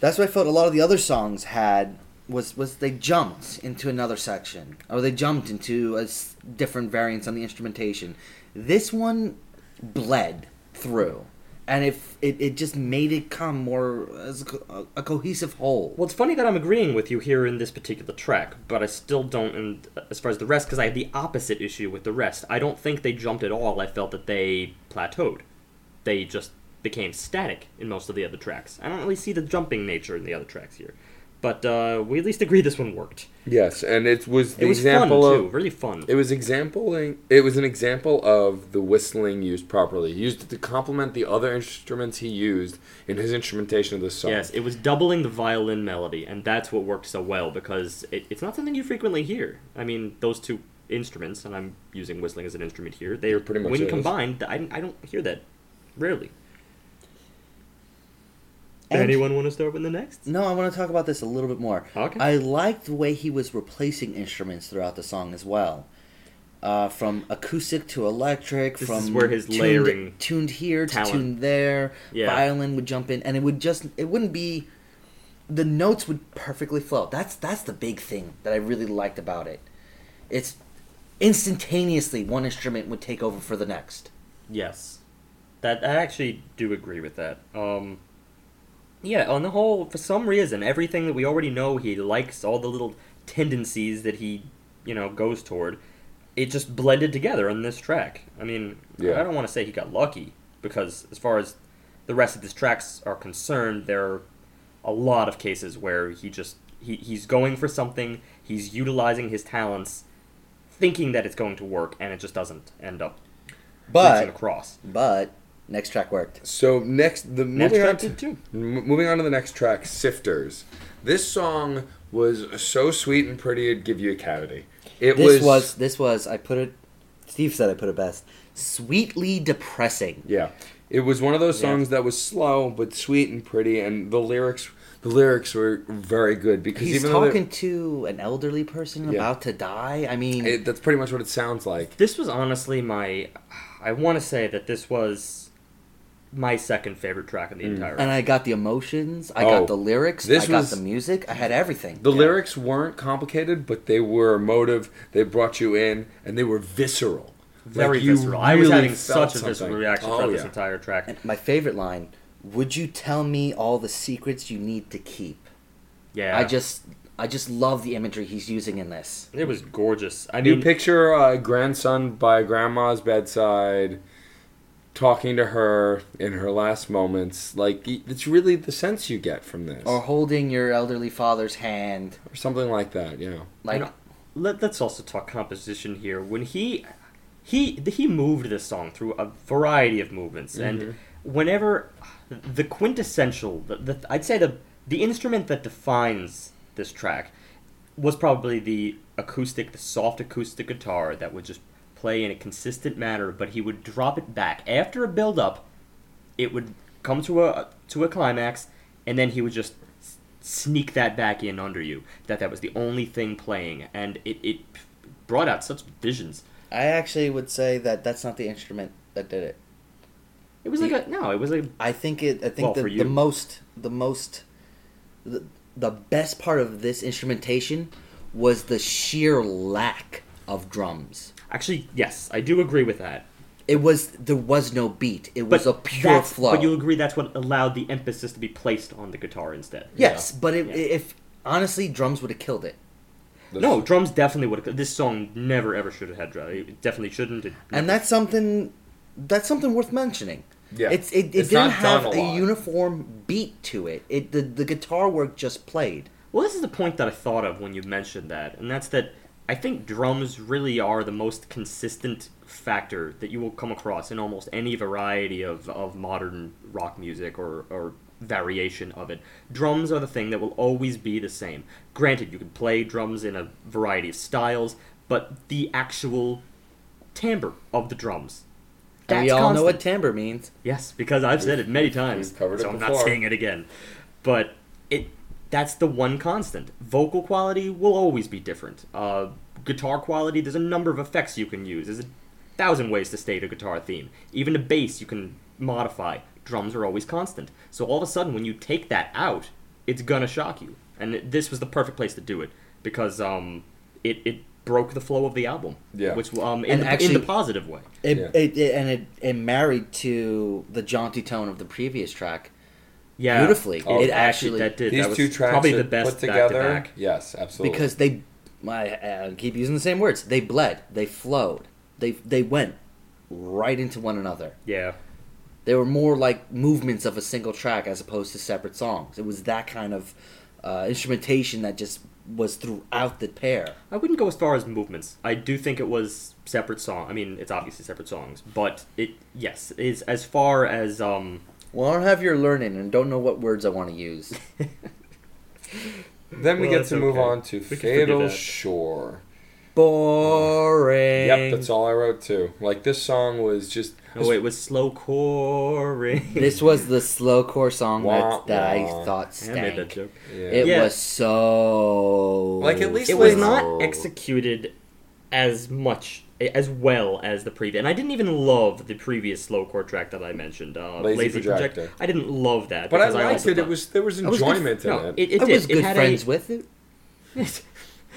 that's what I felt a lot of the other songs had was was they jumped into another section or they jumped into a s- different variants on the instrumentation. This one bled through, and if it, it just made it come more as a, a cohesive whole. Well, it's funny that I'm agreeing with you here in this particular track, but I still don't, in, as far as the rest, because I have the opposite issue with the rest. I don't think they jumped at all. I felt that they plateaued. They just became static in most of the other tracks. I don't really see the jumping nature in the other tracks here. But uh, we at least agree this one worked. Yes, and it was the It was example fun, of too. Really fun. It was exampling. It was an example of the whistling used properly. He used it to complement the other instruments he used in his instrumentation of the song. Yes, it was doubling the violin melody, and that's what worked so well because it, it's not something you frequently hear. I mean, those two instruments, and I'm using whistling as an instrument here. They are pretty much when is. combined. I, I don't hear that rarely. And- Anyone want to start with the next? No, I want to talk about this a little bit more. Okay. I liked the way he was replacing instruments throughout the song as well. Uh, from acoustic to electric, This from is where his tuned, layering tuned here to talent. tuned there. Yeah. Violin would jump in, and it would just it wouldn't be the notes would perfectly flow. That's that's the big thing that I really liked about it. It's instantaneously one instrument would take over for the next. Yes, that I actually do agree with that. Um, yeah, on the whole, for some reason, everything that we already know he likes, all the little tendencies that he, you know, goes toward, it just blended together on this track. I mean, Yeah. I don't want to say he got lucky because as far as the rest of his tracks are concerned, there are a lot of cases where he just he, he's going for something, he's utilizing his talents, thinking that it's going to work, and it just doesn't end up But across. but next track worked. So next, the Next moving on track to did too. m- moving on to the next track, Sifters. This song was so sweet and pretty, it'd give you a cavity. It was This was, was this was I put it. Steve said I put it best. Sweetly depressing. yeah. It was one of those Yeah. songs that was slow but sweet and pretty, and the lyrics, the lyrics were very good because He's even talking to an elderly person Yeah. about to die. I mean, it, that's pretty much what it sounds like. This was honestly my. I want to say that this was my second favorite track in the mm. entire. album. and I got the emotions. I Oh, got the lyrics. this I got was- the music. I had everything. The Yeah. lyrics weren't complicated, but they were emotive. They brought you in, and they were visceral. Very Like, you visceral. I was having such a visceral reaction Oh, throughout this yeah. entire track. And my favorite line: "Would you tell me all the secrets you need to keep?" Yeah, I just, I just love the imagery he's using in this. it was gorgeous. I You mean, picture a grandson by grandma's bedside, talking to her in her last moments. Like it's really the sense you get from this, Or holding your elderly father's hand, or something like that. Yeah. like And uh, let, let's also talk composition here. When he he he moved this song through a variety of movements, and mm-hmm. whenever the quintessential, the, the I'd say the the instrument that defines this track was probably the acoustic, the soft acoustic guitar that would just play in a consistent manner, but he would drop it back after a build up. It would come to a to a climax, and then he would just sneak that back in under you. That that was the only thing playing, and it, it brought out such visions. I actually would say that that's not the instrument that did it. It was like a no, it was like I think it. I think Well, the, the most, the most, the, the best part of this instrumentation was the sheer lack of drums. Actually yes, I do agree with that. It was there was no beat. It was a pure that's- flow. But you agree that's what allowed the emphasis to be placed on the guitar instead. yes, but it, Yeah. if honestly, drums would have killed it. No, drums definitely would have. This song never ever should have had drums. It definitely shouldn't. It, and that's something that's something worth mentioning. Yeah. It's it, it It's didn't not have done a, a lot. uniform beat to it. It the, the guitar work just played. Well, this is the point that I thought of when you mentioned that, and that's that I think drums really are the most consistent factor that you will come across in almost any variety of, of modern rock music or, or variation of it. Drums are the thing that will always be the same. Granted, you can play drums in a variety of styles, but the actual timbre of the drums. And we that's all know what timbre means. Yes, because I've said it many times, covered so it I'm not saying it again. But it that's the one constant. Vocal quality will always be different. Uh, guitar quality, there's a number of effects you can use. There's a thousand ways to state a guitar theme. Even a bass you can modify. Drums are always constant. So all of a sudden, when you take that out, it's gonna shock you. And this was the perfect place to do it because um, it it broke the flow of the album. Yeah. which um in, And the, in actually- the positive way. It, Yeah. it, it and it, it married to the jaunty tone of the previous track. Yeah, Beautifully. Oh, it actually actually that did. These that was two tracks probably the best put together. back-to-back. Yes, absolutely. because they I uh, keep using the same words. They bled. They flowed. They they went right into one another. Yeah, They were more like movements of a single track as opposed to separate songs. It was that kind of uh, instrumentation that just was throughout the pair. I wouldn't go as far as movements. I do think it was separate song. I mean, it's obviously separate songs, but it yes is as far as um. Well, I don't have your learning and don't know what words I want to use. then we Well, get that's to move okay. on to We Fatal. Shore. Boring. Yep, that's all I wrote too. Like this song was just. Oh, it was slow coring. This was the slowcore song Wah, that, that wah. I thought I made that joke. Yeah. It Yeah. was so Like, at least It was Wait. not oh. executed as much as well as the previous. And I didn't even love the previous slowcore track that I mentioned, uh, Lazy Lazy, Projector. Projector. I didn't love that, But I because liked also it. It was there was I was good- enjoyment in no, it. it, it I did. was It good had friends a, with it.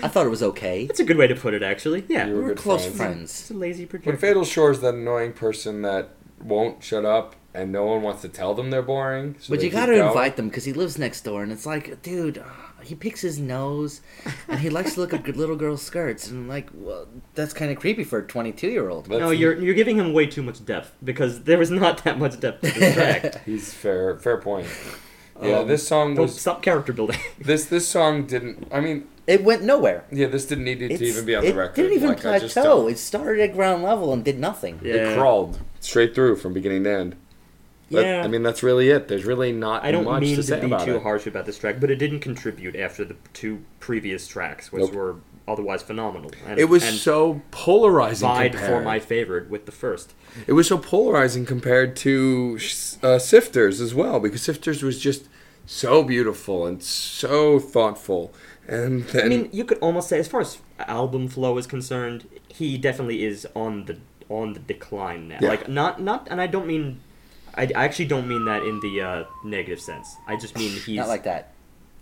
I thought it was okay. That's a good way to put it, actually. Yeah, You We were were good close friends. friends. it's a lazy But projector. Fatal Shore is that annoying person that won't shut up and no one wants to tell them they're boring. so But they you gotta going. invite them because he lives next door, and it's like, dude, uh, he picks his nose, and he likes to look at little girls' skirts, and I'm like, well, that's kind of creepy for a 22 year old. No, you're you're giving him way too much depth because there was not that much depth to this track. He's fair. Fair point. Yeah, Um, this song was stop character building. this this song didn't. I mean, It went nowhere. yeah, this didn't need to even be on the record. It didn't even Like, I just plateau. It started at ground level and did nothing. Yeah. It crawled straight through from beginning to end. That- Yeah. I mean that's really it. There's really not I don't much mean to to, say be about too it. harsh about this track, but it didn't contribute after the two previous tracks, which Nope. were otherwise phenomenal. And, It was so polarizing. vied compared. for my favorite with the first. It was so polarizing compared to uh, Sifters as well, because Sifters was just so beautiful and so thoughtful. And then I mean, you could almost say, as far as album flow is concerned, he definitely is on the on the decline now. Yeah. Like not not, and I don't mean, I, I actually don't mean that in the uh, negative sense. I just mean he's Not like that.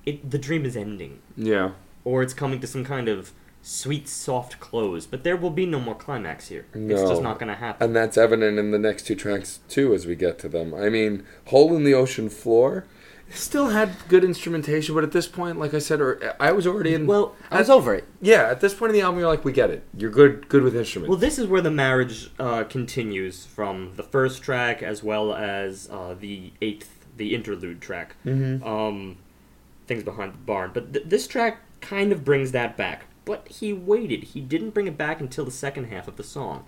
it. The dream is ending, yeah, or it's coming to some kind of sweet, soft close. But there will be no more climax here. No. It's just not going to happen. and that's evident in the next two tracks too, as we get to them. I mean, "Hole in the Ocean Floor" still had good instrumentation, but at this point, like I said, or I was already in. well, I was over it. yeah, at this point in the album, you're like, we get it. You're good, good with instruments. Well, this is where the marriage uh, continues from the first track as well as uh, the eighth, the interlude track. Mhm. Um, things behind the barn, but th- this track kind of brings that back. But he waited. He didn't bring it back until the second half of the song.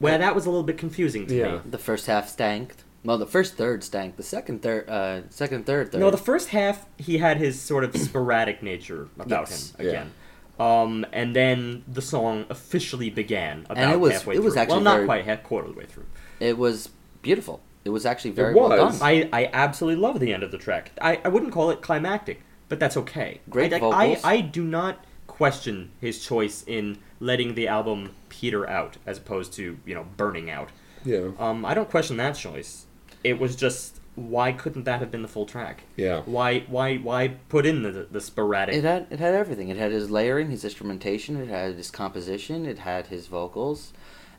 Well, that was a little bit confusing to Yeah. me. The first half stank. Well, the first third stank. The second third, uh, second third, third. No, the first half he had his sort of sporadic nature about Yes. him again. Um, and then the song officially began about it was- halfway it was through. actually well, not very- quite half quarter of the way through. it was beautiful. It was actually very well was. done. I, I absolutely love the end of the track. I, I wouldn't call it climactic, but that's okay. Great I, I. I do not question his choice in letting the album peter out as opposed to, you know, burning out. yeah, Um, I don't question that choice. It was just why couldn't that have been the full track? yeah. Why why why put in the the sporadic? It had it had everything. It had his layering, his instrumentation, it had his composition, it had his vocals.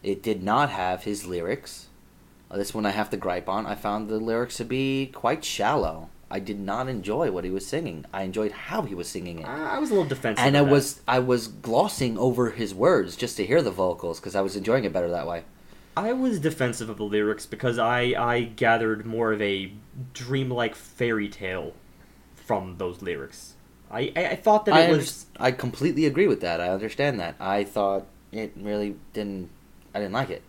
It did not have his lyrics. Uh, this one I have to gripe on. I found the lyrics to be quite shallow. I did not enjoy what he was singing. I enjoyed how he was singing it. I I was a little defensive. And I that. was I was glossing over his words just to hear the vocals because I was enjoying it better that way. I was defensive of the lyrics because I, I gathered more of a dreamlike fairy tale from those lyrics. I, I, I thought that I, it under- was I completely agree with that. I understand that. I thought it really didn't. I didn't like it.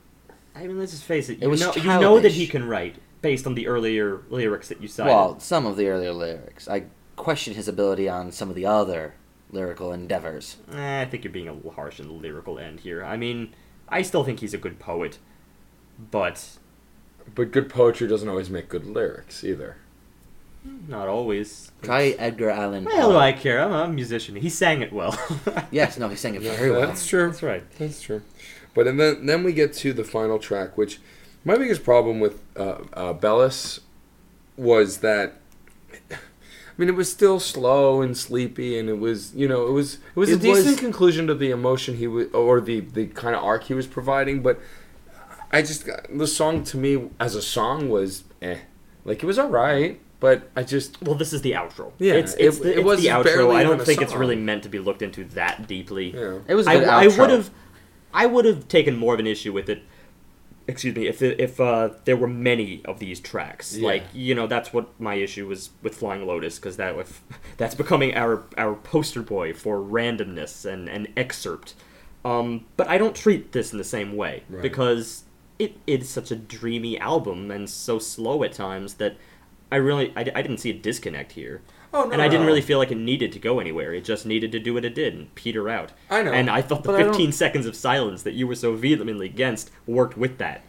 I mean let's just face it. It You was know you know that he can write based on the earlier lyrics that you cited. Well, some of the earlier lyrics. I question his ability on some of the other lyrical endeavors. Eh, I think you're being a little harsh in the lyrical end here. I mean, I still think he's a good poet, but But good poetry doesn't always make good lyrics either. not always. Try Edgar Allan Well, do I care? I'm a musician. He sang it well. Yes, no, he sang it very well. That's true. That's right. That's true. But and then then we get to the final track, which my biggest problem with uh, uh, Belles was that. I mean, it was still slow and sleepy, and it was, you know, it was it was a decent was- conclusion to the emotion he was, or the the kind of arc he was providing. But I just the song to me as a song was, eh, like it was all right, but I just Well, this is the outro. Yeah, it's, it's it- the, it was the outro. I don't think it's really meant to be looked into that deeply. you know. It was a I, good I would have, I would have taken more of an issue with it. Excuse me, if if uh, there were many of these tracks, Yeah. like you know, that's what my issue was with Flying Lotus, because that if, that's becoming our our poster boy for randomness and and excerpt. Um, but I don't treat this in the same way Right. because it is such a dreamy album and so slow at times that I really I, I didn't see a disconnect here. Oh, no, and I didn't no. really feel like it needed to go anywhere. It just needed to do what it did and peter out. I know, And I thought the but I don't- 15 seconds of silence that you were so vehemently against worked with that.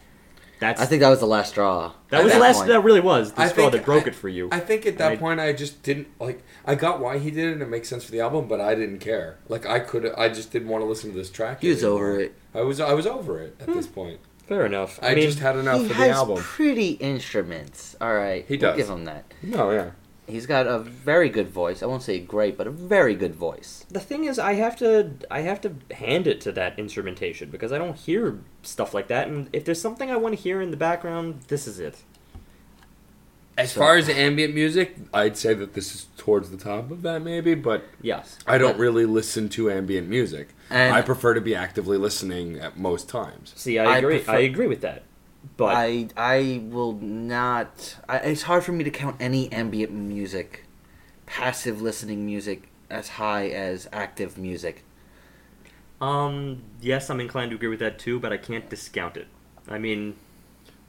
That's I think that was the last straw. that at was the last. point. That really was the I straw think that broke I- it for you. I think at that I- point I just didn't like. I got why he did it, and it makes sense for the album, but I didn't care. Like I could, I just didn't want to listen to this track. He was anymore. over it. I was, I was over it at this hmm. point. Fair enough. I, I, mean, just had enough he of the has album. pretty instruments. All right, He we'll does. give him that. No, yeah. He's got a very good voice. I won't say great, but a very good voice. the thing is, I have to I have to hand it to that instrumentation because I don't hear stuff like that. And if there's something I want to hear in the background, this is it. As So- far as ambient music, I'd say that this is towards the top of that, maybe. But Yes. I don't But- really listen to ambient music. And I prefer to be actively listening at most times. See, I I agree. prefer- I agree with that. But I I will not. I, it's hard for me to count any ambient music, passive listening music, as high as active music. um, yes, I'm inclined to agree with that too. But I can't discount it. I mean,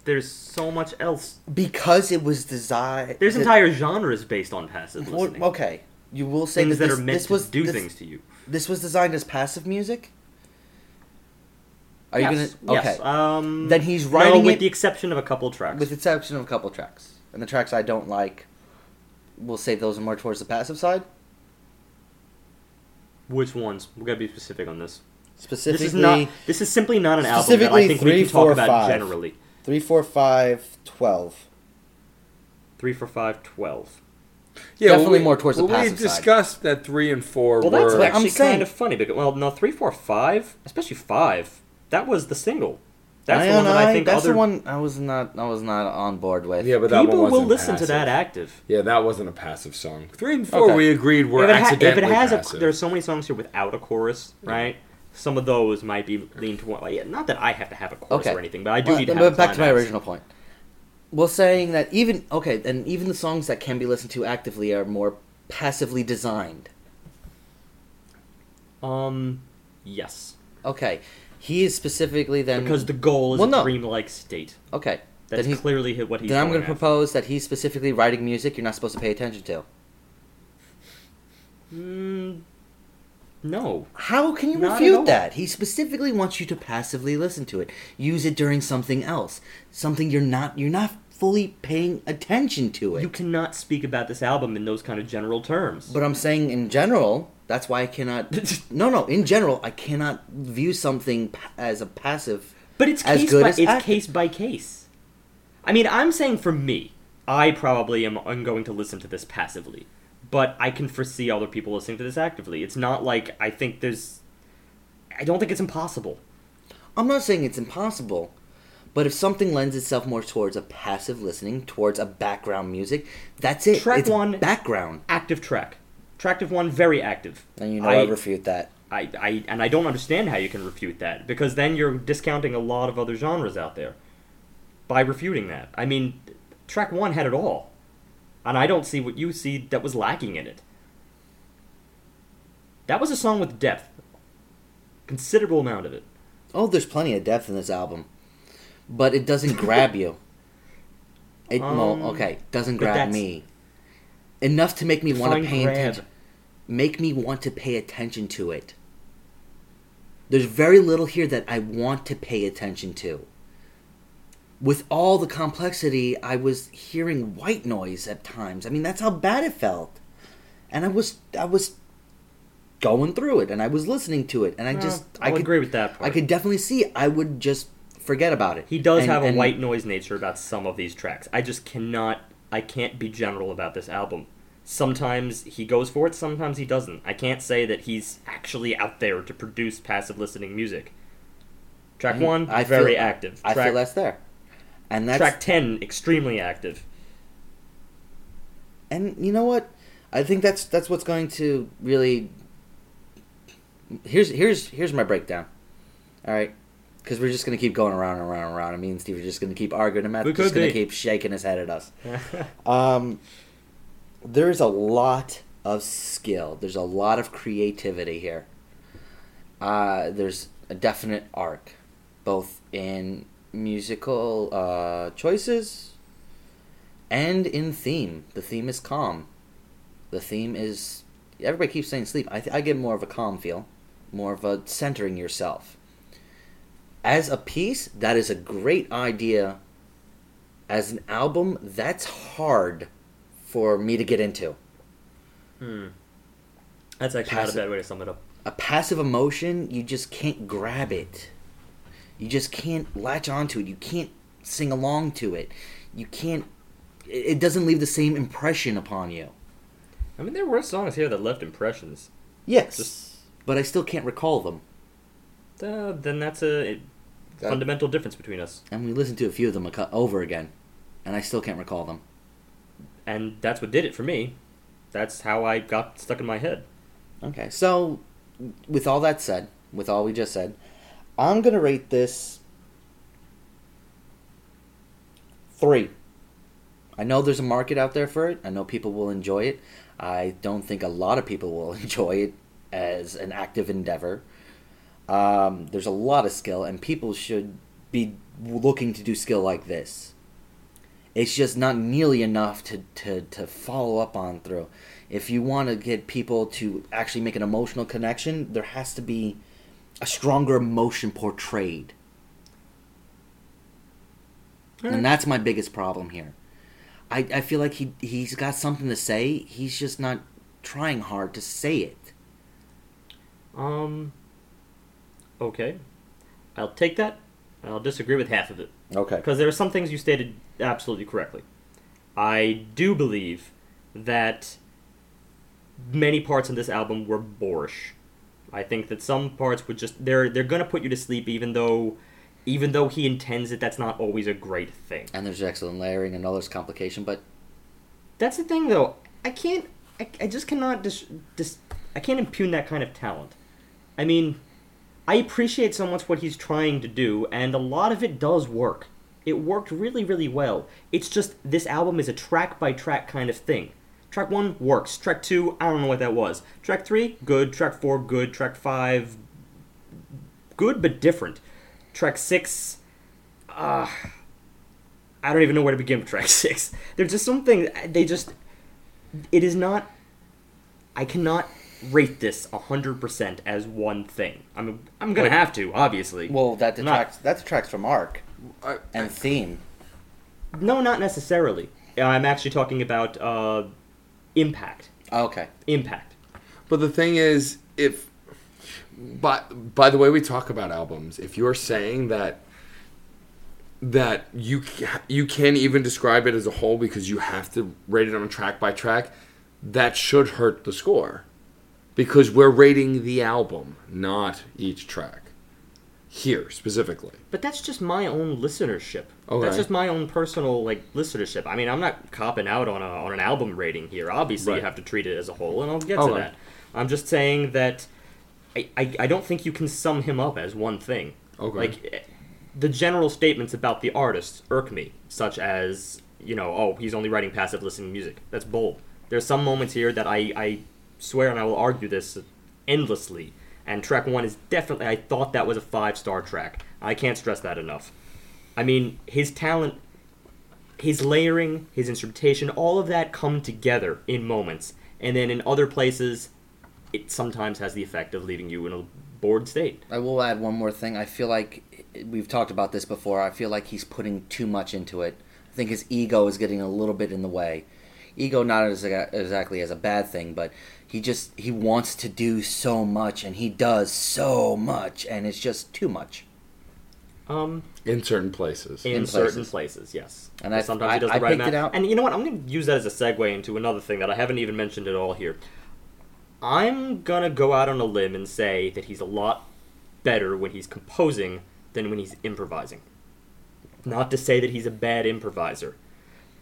there's so much else. Because it was designed. There's entire genres based on passive listening. Okay, you will say things that, that, are meant this to was do this, things to you. This was designed as passive music. Are yes. you gonna? Okay. Yes. Um, Then he's no, writing with it- the exception of a couple tracks. With the exception of a couple tracks, and the tracks I don't like, we'll say those are more towards the passive side. Which ones? We gotta be specific on this. Specifically, This is not. This is simply not an album that I think three, we can talk four, about five. generally. Three, four, five, twelve. Three for five, twelve. Yeah, Definitely we- more towards the well, passive We side. discussed that three and four Well, that's were. But I'm actually saying- kind of funny because well, no, three, four, five, especially five. That was the single. That's I the one that know, I think that's other the one I was not. I was not on board with. yeah, but that people one will wasn't listen passive. to that active. Yeah, that wasn't a passive song. Three and four, Okay. we agreed were if it, ha- if it has passive. a, there's so many songs here without a chorus, right? Some of those might be leaned toward. Like, not that I have to have a course Okay. or anything, but I do Well, need to but have. back to my original point. Well, saying that even okay, and even the songs that can be listened to actively are more passively designed. Um, yes, Okay, he is specifically then because the goal is Well, a no. dreamlike state. okay. That's then he's, clearly hit what he's. then I'm going going to propose that he's specifically writing music you're not supposed to pay attention to. Mm, no. How can you Not refute that? He specifically wants you to passively listen to it. Use it during something else, something you're not you're not fully paying attention to it. You cannot speak about this album in those kind of general terms. But I'm saying in general, that's why I cannot. no, no. In general, I cannot view something as a passive. But it's as case good by as it's active. case by case. I mean, I'm saying for me, I probably am I'm going to listen to this passively, but I can foresee other people listening to this actively. It's not like I think there's. I don't think it's impossible. I'm not saying it's impossible, but if something lends itself more towards a passive listening, towards a background music, that's it. Track it's one- background. Active track, track one, very active. And you know I, I, refute that. I, I and I don't understand how you can refute that because then you're discounting a lot of other genres out there by refuting that. I mean, track one had it all, and I don't see what you see that was lacking in it. That was a song with depth, considerable amount of it. Oh, there's plenty of depth in this album, but it doesn't grab you. It well, Um, okay, doesn't grab me enough to make me want to pay grab. attention. Make me want to pay attention to it. There's very little here that I want to pay attention to. With all the complexity, I was hearing white noise at times. I mean, that's how bad it felt, and I was I was going through it, and I was listening to it, and I just I I could agree with that part. I could definitely see I would just forget about it. He does And- have a and- white noise nature about some of these tracks. I just cannot. I can't be general about this album. Sometimes he goes for it, sometimes he doesn't. I can't say that he's actually out there to produce passive listening music. Track I- one, I very feel- active. I track, feel that's there, and that's track ten, extremely active. and you know what? I think that's that's what's going to really. Here's here's here's my breakdown. All right, because we're just gonna keep going around and around and around. And me and Steve are just gonna keep arguing, and Matt's just gonna be. keep shaking his head at us. Um, there's a lot of skill. There's a lot of creativity here. Uh, there's a definite arc, both in musical uh, choices and in theme. The theme is calm. The theme is everybody keeps saying sleep. I th- I get more of a calm feel, more of a centering yourself. as a piece, that is a great idea. As an album, that's hard for me to get into. That's actually not a Passive- bad way to sum it up. A passive emotion, you just can't grab it. You just can't latch onto it. You can't sing along to it. You can't. It doesn't leave the same impression upon you. I mean, there were songs here that left impressions. Yes, Just but I still can't recall them. uh, then that's a That- fundamental difference between us, And we listened to a few of them over again, and I still can't recall them. and that's what did it for me. That's how I got stuck in my head. Okay, so with all that said, with all we just said, I'm gonna rate this three. I know there's a market out there for it. I know people will enjoy it. I don't think a lot of people will enjoy it as an active endeavor. Um, there's a lot of skill, and people should be looking to do skill like this. It's just not nearly enough to, to, to follow up on through. If you want to get people to actually make an emotional connection, there has to be a stronger emotion portrayed. And that's my biggest problem here. I, I feel like he he's got something to say. He's just not trying hard to say it. Um. Okay, I'll take that. and I'll disagree with half of it Okay. because there are some things you stated absolutely correctly. I do believe that many parts of this album were boorish. I think that some parts would just they're they're gonna put you to sleep even though even though he intends it that's not always a great thing. And there's excellent layering and all this complication, but That's the thing though. I can't I, I just cannot dis, dis I can't impugn that kind of talent. I mean, I appreciate so much what he's trying to do and a lot of it does work. It worked really really well. It's just this album is a track by track kind of thing. Track 1 works. Track 2, I don't know what that was. Track 3, good. Track 4, good. Track 5, good but different. Track 6, uh, I don't even know where to begin with track 6. There's just something, they just, it is not, I cannot rate this 100% as one thing. I'm, I'm gonna Wait. have to, obviously. well, that Not- detracts that detracts from arc and theme. No, not necessarily. I'm actually talking about, uh, impact. Oh, okay. Impact. But the thing is, if by by the way we talk about albums, if you're saying that that you you can't even describe it as a whole because you have to rate it on track by track, that should hurt the score, because we're rating the album, not each track. Here specifically. But that's just my own listenership. Okay. That's just my own personal like listenership. I mean, I'm not copping out on a on an album rating here. Obviously, Right. you have to treat it as a whole, and I'll get to that. I'm just saying that I, I I don't think you can sum him up as one thing. Okay. Like eh, the general statements about the artist irk me, such as you know, oh, he's only writing passive listening music. That's bold. There's some moments here that I I swear, and I will argue this endlessly. And track one is definitely. I thought that was a five star track. I can't stress that enough. I mean, his talent, his layering, his instrumentation, all of that come together in moments, and then in other places, it sometimes has the effect of leaving you in a bored state. I will add one more thing. I feel like we've talked about this before. I feel like he's putting too much into it. I think his ego is getting a little bit in the way. Ego not as exactly as a bad thing, but he just he wants to do so much and he does so much and it's just too much. Um, In certain places. in, In certain places. places, yes. And I- sometimes I- he does I the right picked amount. it out. And you know what? I'm going to use that as a segue into another thing that I haven't even mentioned at all here. I'm gonna go out on a limb and say that he's a lot better when he's composing than when he's improvising. Not to say that he's a bad improviser,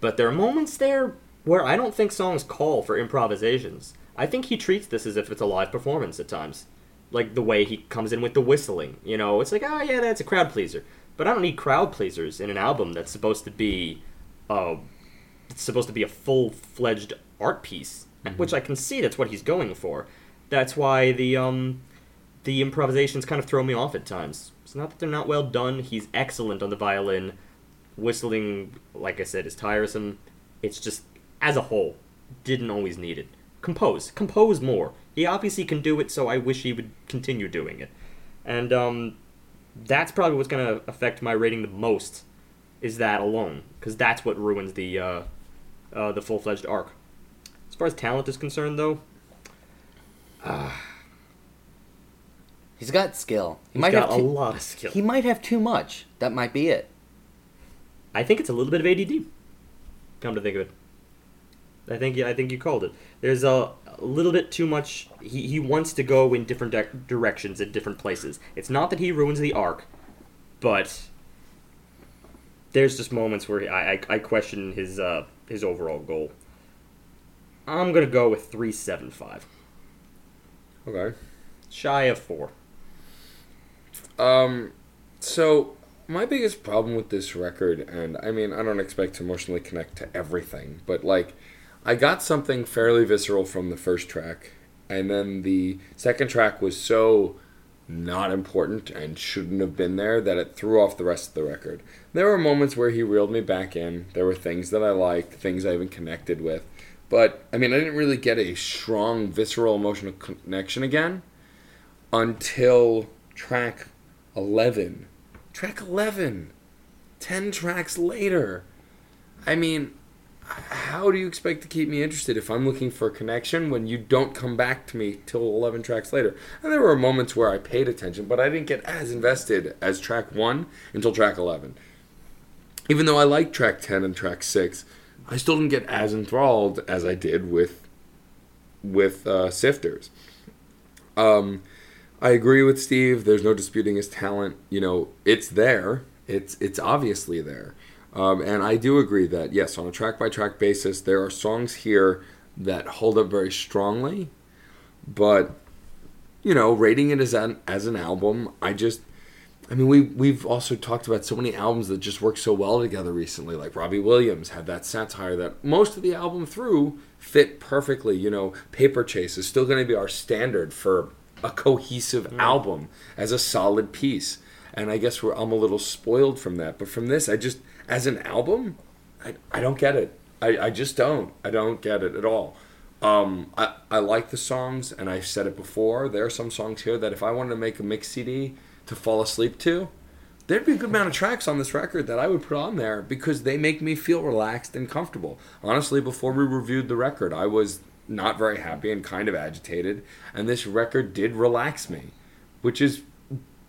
but there are moments there where I don't think songs call for improvisations. I think he treats this as if it's a live performance at times. Like the way he comes in with the whistling. You know, it's like, oh yeah, that's a crowd pleaser. But I don't need crowd pleasers in an album that's supposed to be uh, it's supposed to be a full fledged art piece, which I can see that's what he's going for. That's why the um the improvisations kind of throw me off at times. It's not that they're not well done. He's excellent on the violin. Whistling, like I said, is tiresome. It's just as a whole, didn't always need it. Compose, compose more. He obviously can do it, so I wish he would continue doing it. And um, that's probably what's going to affect my rating the most. Is that alone? Because that's what ruins the uh, uh, the full fledged arc. As far as talent is concerned, though, He's got skill. He he's might got have a too, lot of skill. He might have too much. That might be it. I think it's a little bit of ADD. Come to think of it, I think I think you called it. There's a, a little bit too much. He he wants to go in different di- directions at different places. It's not that he ruins the arc, but there's just moments where I I, I question his uh his overall goal. I'm gonna go with three seven five, Okay. shy of four. Um, so my biggest problem with this record, and I mean, I don't expect to emotionally connect to everything, but like, I got something fairly visceral from the first track, and then the second track was so not important and shouldn't have been there that it threw off the rest of the record. There were moments where he reeled me back in. There were things that I liked, things I even connected with. But I mean, I didn't really get a strong visceral emotional connection again until track 11. Track 11. 10 tracks later. I mean, how do you expect to keep me interested if I'm looking for a connection when you don't come back to me till 11 tracks later? And there were moments where I paid attention, but I didn't get as invested as track 1 until track 11. Even though I liked track 10 and track 6, I still didn't get as enthralled as I did with with uh, Sifters. Um, I agree with Steve. There's no disputing his talent. You know, it's there. It's it's obviously there. Um, and I do agree that yes, on a track by track basis, there are songs here that hold up very strongly. But you know, rating it as an as an album, I just I mean, we we've also talked about so many albums that just work so well together recently. Like Robbie Williams had that satire that most of the album through fit perfectly. You know, Paper Chase is still going to be our standard for a cohesive album as a solid piece. And I guess we're, I'm a little spoiled from that. But from this, I just as an album, I, I don't get it. I, I just don't. I don't get it at all. Um, I, I like the songs, and I've said it before. There are some songs here that if I wanted to make a mix CD to fall asleep to, there'd be a good amount of tracks on this record that I would put on there because they make me feel relaxed and comfortable. Honestly, before we reviewed the record, I was not very happy and kind of agitated, and this record did relax me, which is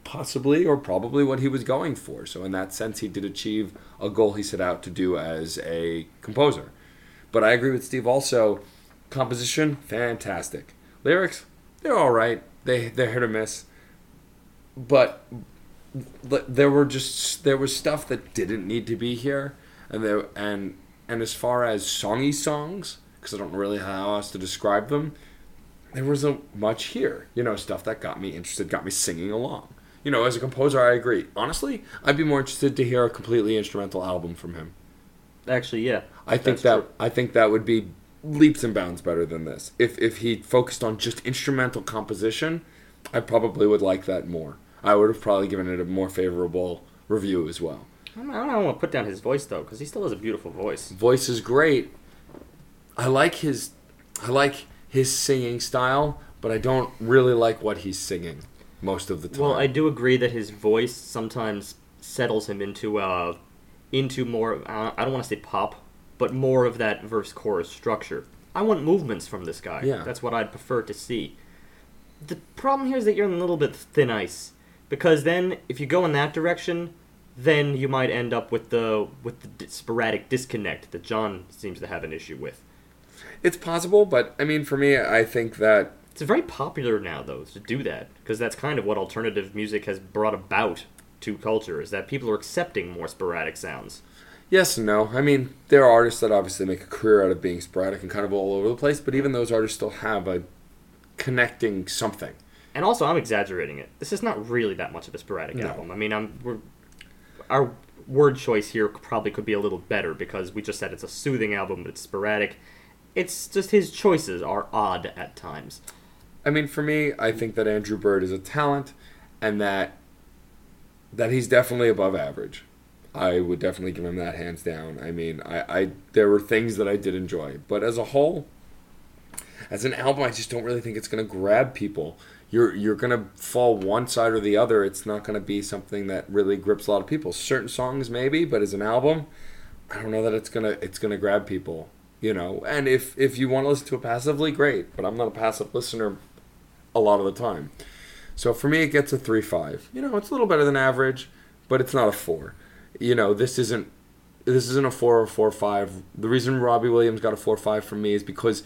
possibly or probably what he was going for. So, in that sense, he did achieve a goal he set out to do as a composer. But I agree with Steve also. Composition, fantastic. Lyrics, they're all right. They they're hit or miss. But th- there were just there was stuff that didn't need to be here, and there and and as far as songy songs, because I don't really know how else to describe them, there wasn't much here. You know, stuff that got me interested, got me singing along. You know, as a composer, I agree. Honestly, I'd be more interested to hear a completely instrumental album from him. Actually, yeah. I think that true. I think that would be leaps and bounds better than this. If if he focused on just instrumental composition, I probably would like that more. I would have probably given it a more favorable review as well. I don't, I don't want to put down his voice though, because he still has a beautiful voice. Voice is great. I like his I like his singing style, but I don't really like what he's singing most of the time. Well, I do agree that his voice sometimes settles him into uh into more. Uh, I don't want to say pop, but more of that verse chorus structure. I want movements from this guy. Yeah. that's what I'd prefer to see. The problem here is that you're in a little bit thin ice, because then if you go in that direction, then you might end up with the with the sporadic disconnect that John seems to have an issue with. it's possible, but I mean for me I think that It's very popular now, though, to do that because that's kind of what alternative music has brought about to culture. Is that people are accepting more sporadic sounds. Yes and no. I mean, there are artists that obviously make a career out of being sporadic and kind of all over the place, but even those artists still have a connecting something. And also, I'm exaggerating it. This is not really that much of a sporadic No. album. I mean, I'm we're, our word choice here probably could be a little better because we just said it's a soothing album, but it's sporadic. It's just his choices are odd at times. I mean, for me, I think that Andrew Bird is a talent, and that that he's definitely above average. I would definitely give him that hands down. I mean, I, I there were things that I did enjoy, but as a whole, as an album, I just don't really think it's going to grab people. you're you're gonna fall one side or the other. It's not gonna be something that really grips a lot of people. Certain songs maybe, but as an album, I don't know that it's gonna it's gonna grab people. You know, and if if you want to listen to it passively, great. But I'm not a passive listener a lot of the time. So for me, it gets a three five. You know, it's a little better than average, but it's not a four. You know, this isn't this isn't a four or four five. The reason Robbie Williams got a four five from me is because,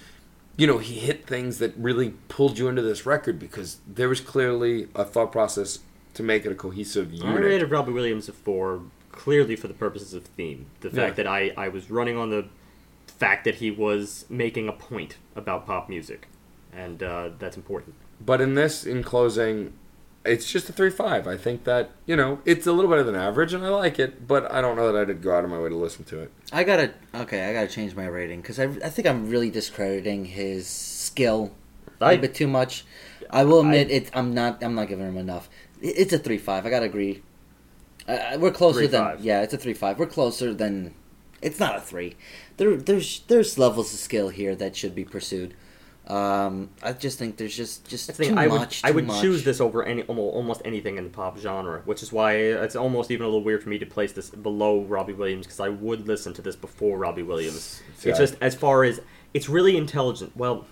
you know, he hit things that really pulled you into this record because there was clearly a thought process to make it a cohesive unit. I rated Robbie Williams a four, clearly for the purposes of theme. The fact Yeah. that I, I was running on the fact that he was making a point about pop music, and uh, that's important. But in this, in closing, it's just a three five. I think that you know it's a little better than average, and I like it. But I don't know that I did go out of my way to listen to it. I gotta okay. I gotta change my rating because I, I think I'm really discrediting his skill a I- little bit too much. I will admit it. I'm not. I'm not giving him enough. It's a three five. I gotta agree. I, I- we're closer Three than five. yeah. It's a three five. We're closer than. It's not a three. There, there's there's levels of skill here that should be pursued. Um, I just think there's just just That's the too thing, I would, much. I would much. choose this over any almo- almost anything in the pop genre, which is why it's almost even a little weird for me to place this below Robbie Williams because I would listen to this before Robbie Williams. Yeah. It's just as far as it's really intelligent. Well,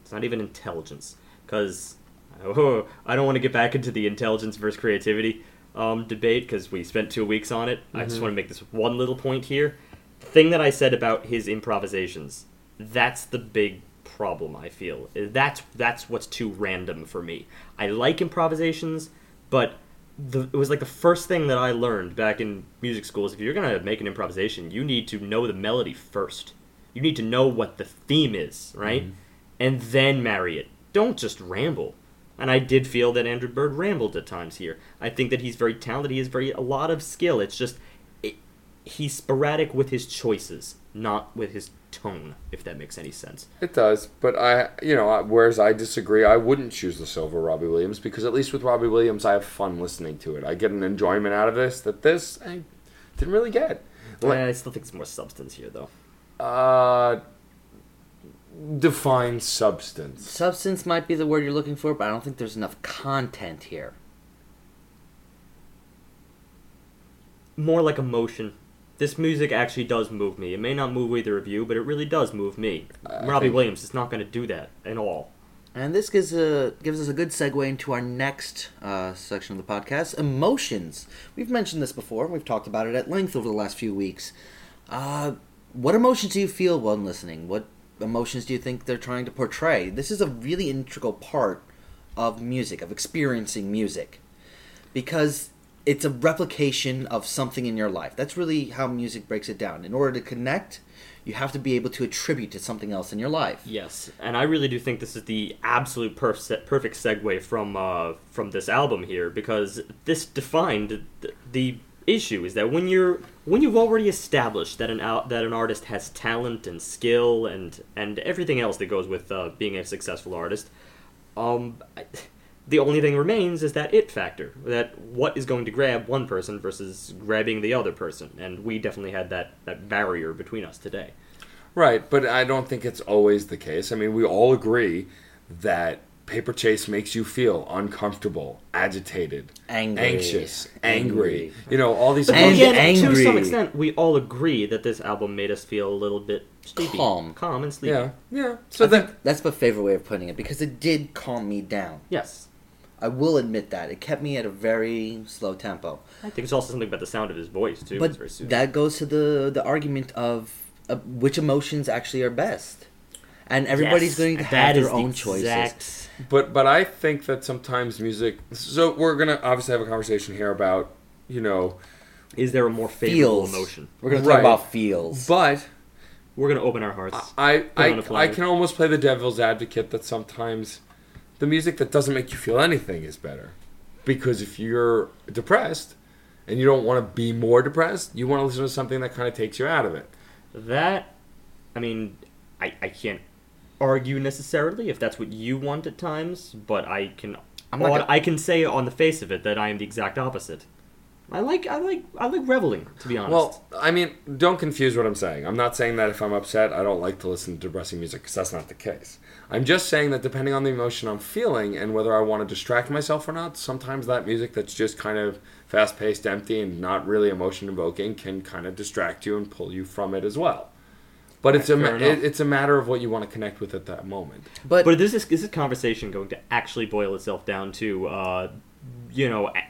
it's not even intelligence because oh, I don't want to get back into the intelligence versus creativity um, debate because we spent two weeks on it. I just want to make this one little point here. The thing that I said about his improvisations, that's the big problem I feel. Uh, that's that's what's too random for me. I like improvisations, but the, it was like the first thing that I learned back in music school is if you're gonna make an improvisation, you need to know the melody first. You need to know what the theme is, right? Mm-hmm. And then marry it. Don't just ramble. And I did feel that Andrew Bird rambled at times here. I think that he's very talented. He has very a lot of skill. It's just it, he's sporadic with his choices, not with his tone. If that makes any sense. It does, but I, you know, whereas I disagree, I wouldn't choose this over Robbie Williams because at least with Robbie Williams, I have fun listening to it. I get an enjoyment out of this that this I didn't really get. Like- I still think there's more substance here, though. Uh, define substance. Substance might be the word you're looking for, but I don't think there's enough content here. More like emotion. This music actually does move me. It may not move either of you, but it really does move me. I Robbie think- Williams is not going to do that at all. And this gives a gives us a good segue into our next uh, section of the podcast: emotions. We've mentioned this before. We've talked about it at length over the last few weeks. Uh, what emotions do you feel when listening? What emotions do you think they're trying to portray? This is a really integral part of music, of experiencing music, because it's a replication of something in your life. That's really how music breaks it down. In order to connect, you have to be able to attribute to something else in your life. Yes, and I really do think this is the absolute perf- perfect segue from uh, from this album here because this defined th- the issue is that when you're when you've already established that an out that an artist has talent and skill and and everything else that goes with uh, being a successful artist, um, I- the only thing remains is that it factor that what is going to grab one person versus grabbing the other person, and we definitely had that that barrier between us today. Right, but I don't think it's always the case. I mean, we all agree that Paper Chase makes you feel uncomfortable, agitated, Angry. anxious, angry. Angry. You know, all these But And again, angry. to some extent, we all agree that this album made us feel a little bit sleepy, Calm. calm and sleepy. Yeah, yeah. So that, that's my favorite way of putting it because it did calm me down. Yes, I will admit that it kept me at a very slow tempo. I think it's also something about the sound of his voice too. but very that goes to the the argument of uh, which emotions actually are best, and everybody's Yes, going to have is their the own choices. exact- But but I think that sometimes music. So we're gonna obviously have a conversation here about you know, Is there a more favorable Feels. emotion? We're going to Right. talk about feels. but We're gonna open our hearts. I Put on a I, platter. I can almost play the devil's advocate that sometimes the music that doesn't make you feel anything is better, because if you're depressed and you don't want to be more depressed, you want to listen to something that kind of takes you out of it. that, I mean, I I can't argue necessarily if that's what you want at times, but I can I'm not on- gonna- I can say on the face of it that I am the exact opposite. I like I like I like reveling. To be honest. Well, I mean, don't confuse what I'm saying. I'm not saying that if I'm upset, I don't like to listen to depressing music, because that's not the case. I'm just saying that depending on the emotion I'm feeling and whether I want to distract myself or not, sometimes that music that's just kind of fast paced, empty, and not really emotion invoking can kind of distract you and pull you from it as well. But it's a Fair ma- enough. it's a matter of what you want to connect with at that moment. But, But is this is this conversation going to actually boil itself down to, uh, you know, a-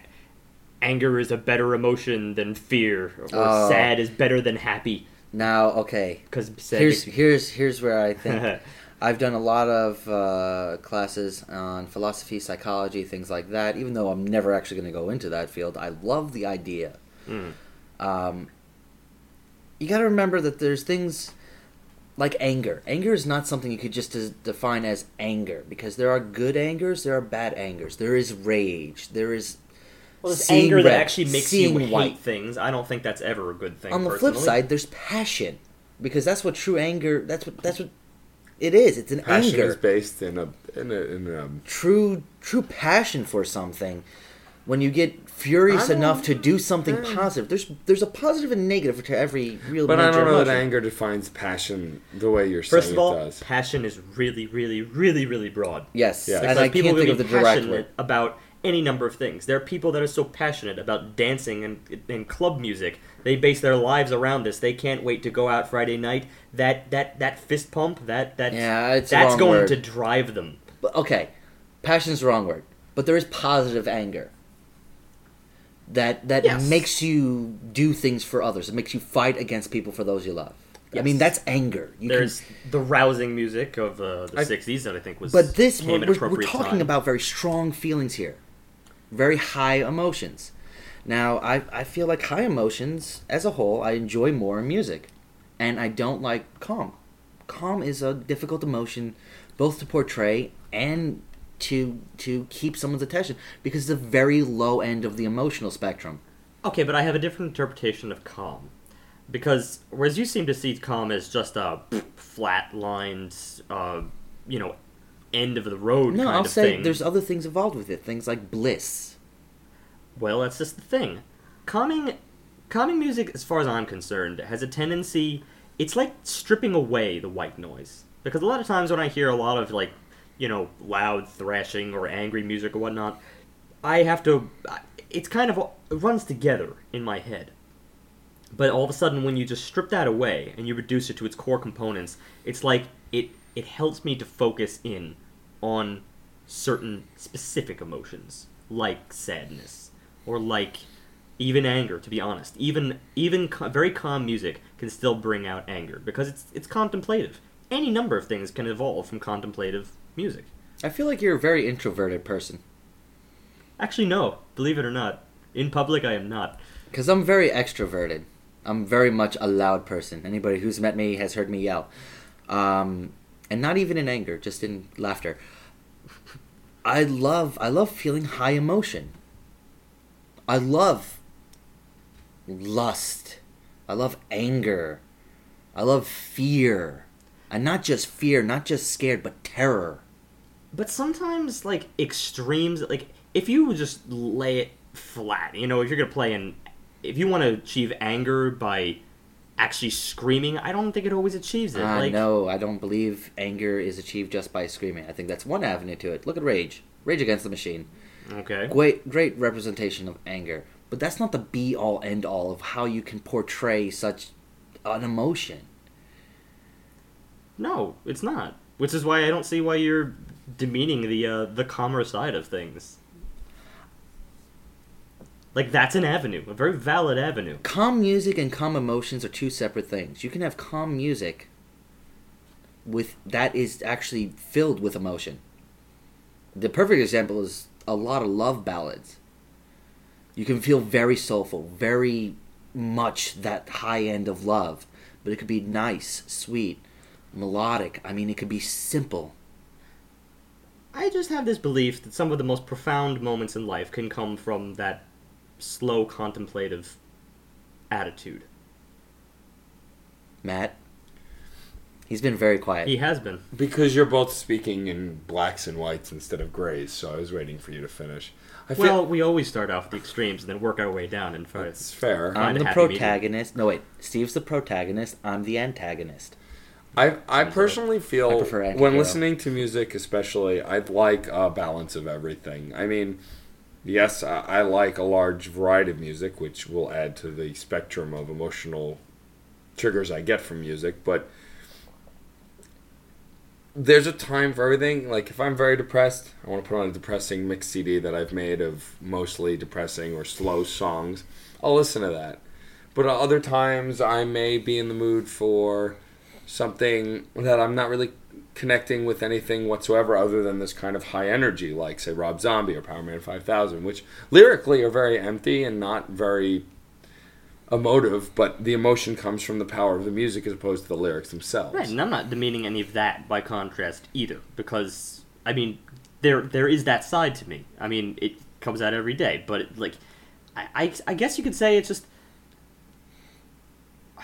anger is a better emotion than fear, or Oh. sad is better than happy? now, okay. Because sad Here's makes- here's here's where I think I've done a lot of uh, classes on philosophy, psychology, things like that. Even though I'm never actually going to go into that field, I love the idea. Mm. Um, you got to remember that there's things like anger. Anger is not something you could just des- define as anger because there are good angers, there are bad angers. There is rage. There is well, anger that actually makes you hate white. things. I don't think that's ever a good thing. on the flip side, there's passion because that's what true anger. That's what that's what it is. It's an Passion anger. is based in a in a, in a true true passion for something when you get furious enough to do something positive there's there's a positive and negative to every real But I don't know that anger defines passion the way you're First saying of all, it does. passion is really, really, really, really broad. yes Yeah. and Because i people can't think of the be direct word about any number of things. There are people that are so passionate about dancing and, and club music. They base their lives around this. They can't wait to go out Friday night. That that that fist pump, that that Yeah, that's going word. to drive them. but okay passion's the wrong word but there is positive anger that that Yes. makes you do things for others it makes you fight against people for those you love i mean that's anger you There's can, the rousing music of uh, the I- '60s that I think was. but this came we're, at an we're, we're talking time. about very strong feelings here very high emotions now I, I feel like high emotions as a whole i enjoy more in music and i don't like calm calm is a difficult emotion both to portray and to to keep someone's attention because it's a very low end of the emotional spectrum Okay, but I have a different interpretation of calm. Because whereas you seem to see calm as just a flat lined, uh, you know, end of the road no kind i'll of say thing. there's other things involved with it things like bliss Well, that's just the thing. Calming, calming music, as far as I'm concerned, has a tendency. It's like stripping away the white noise. Because a lot of times when I hear a lot of like, you know, loud thrashing or angry music or whatnot, I have to. It's kind of it runs together in my head. But all of a sudden, when you just strip that away and you reduce it to its core components, it's like it it helps me to focus in on certain specific emotions, like sadness or like even anger. To be honest, even even ca- very calm music can still bring out anger because it's it's contemplative. Any number of things can evolve from contemplative music. i feel like you're a very introverted person Actually, no, believe it or not, in public I am not. Because I'm very extroverted. I'm very much a loud person. Anybody who's met me has heard me yell. Um, and not even in anger, just in laughter. I love I love feeling high emotion. I love lust. I love anger. I love fear. And not just fear, not just scared, but terror. But sometimes, like extremes, like if you just lay it flat, you know, if you're gonna play an, if you want to achieve anger by actually screaming, I don't think it always achieves it. Uh, like, no, I don't believe anger is achieved just by screaming. I think that's one avenue to it. Look at Rage. Rage Against the Machine. Okay, Great, great representation of anger. But that's not the be all end all of how you can portray such an emotion. no, it's not. Which is why I don't see why you're demeaning the uh, the calmer side of things. Like that's an avenue, a very valid avenue. Calm music and calm emotions are two separate things. You can have calm music with that is actually filled with emotion. The perfect example is a lot of love ballads. You can feel very soulful, very much that high end of love, but it could be nice, sweet, melodic. I mean, it could be simple. I just have this belief that some of the most profound moments in life can come from that slow contemplative attitude. Matt, He's been very quiet. He has been. Because you're both speaking in blacks and whites instead of grays, so I was waiting for you to finish. I feel Well, we always start off with the extremes and then work our way down. And for that's fair. I'm Find the happy medium. protagonist. No, wait. Steve's the protagonist. I'm the antagonist. I I personally feel I when listening to music, especially, I'd like a balance of everything. I mean, yes, I, I like a large variety of music, which will add to the spectrum of emotional triggers I get from music. But there's a time for everything. Like if I'm very depressed, I want to put on a depressing mix CD that I've made of mostly depressing or slow songs. I'll listen to that. But other times, I may be in the mood for something that I'm not really connecting with anything whatsoever other than this kind of high energy, like say Rob Zombie or Powerman 5000, which lyrically are very empty and not very emotive, but the emotion comes from the power of the music as opposed to the lyrics themselves. Right, and I'm not demeaning any of that by contrast either, because I mean, there there is that side to me. I mean, it comes out every day, but it, like, I, I I guess you could say it's just.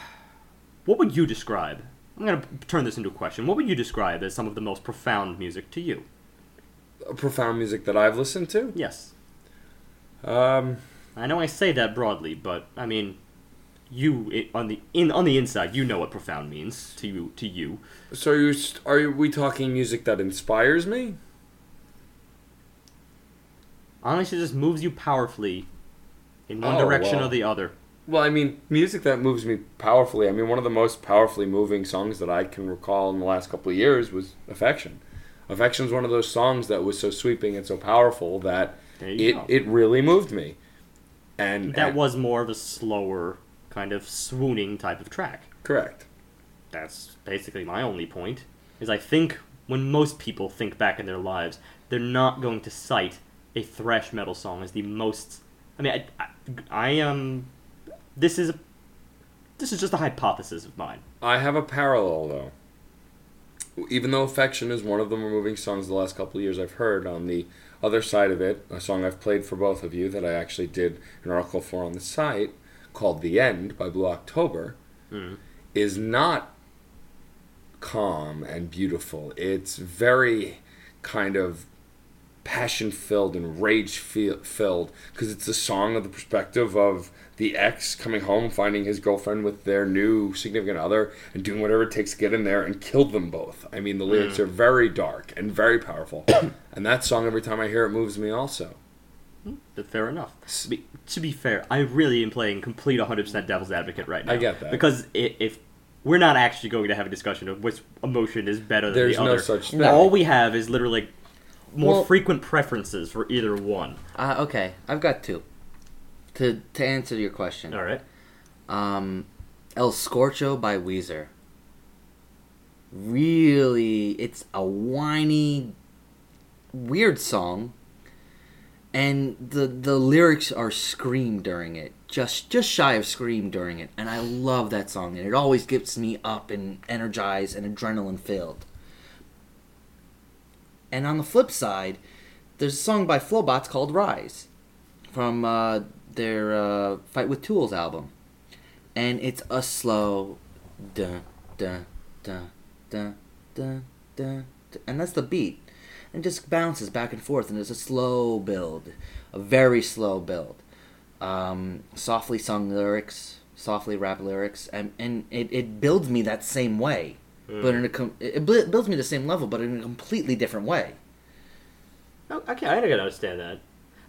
What would you describe? I'm gonna turn this into a question. What would you describe as some of the most profound music to you? Profound music that I've listened to. Yes, Um, I know I say that broadly, but I mean, you on the in on the inside, you know what profound means to you. To you, so are, you, are we talking music that inspires me? honestly, just moves you powerfully in one Oh, direction well. or the other. Well, I mean, music that moves me powerfully. I mean, one of the most powerfully moving songs that I can recall in the last couple of years was "Affection." "Affection" is one of those songs that was so sweeping and so powerful that it go. it really moved me. And That and- was more of a slower, kind of swooning type of track. correct. That's basically my only point. Is I think when most people think back in their lives, they're not going to cite a thrash metal song as the most. I mean, I, I, I am. This is. This is just a hypothesis of mine. I have a parallel though. Even though "Affection" is one of the more moving songs the last couple of years I've heard, on the other side of it, a song I've played for both of you that I actually did an article for on the site called "The End" by Blue October. Mm. is not calm and beautiful. It's very kind of passion filled and rage filled because it's a song of the perspective of the ex coming home, finding his girlfriend with their new significant other, and doing whatever it takes to get in there and kill them both. I mean, the lyrics are very dark and very powerful. and that song, every time I hear it, moves me also. But fair enough. To be, to be fair, I really am playing complete 100% devil's advocate right now. I get that. Because i if we're not actually going to have a discussion of which emotion is better than There's the no other, such thing. all we have is literally more Well- frequent preferences for either one. Uh, okay, I've got two. To to answer your question, All right. um, El Scorcho by Weezer. Really, it's a whiny, weird song, and the the lyrics are scream during it, just just shy of scream during it, and I love that song, and it always gets me up and energized and adrenaline filled. And on the flip side, there's a song by Flobots called Rise from uh, their uh, Fight with Tools album. And it's a slow dun dun dun dun dun dun, and that's the beat. And just bounces back and forth and it's a slow build. A very slow build. Um, softly sung lyrics, softly rap lyrics, and, and it, it builds me that same way. But in a com- it builds me the same level, but in a completely different way. Okay, I can understand that.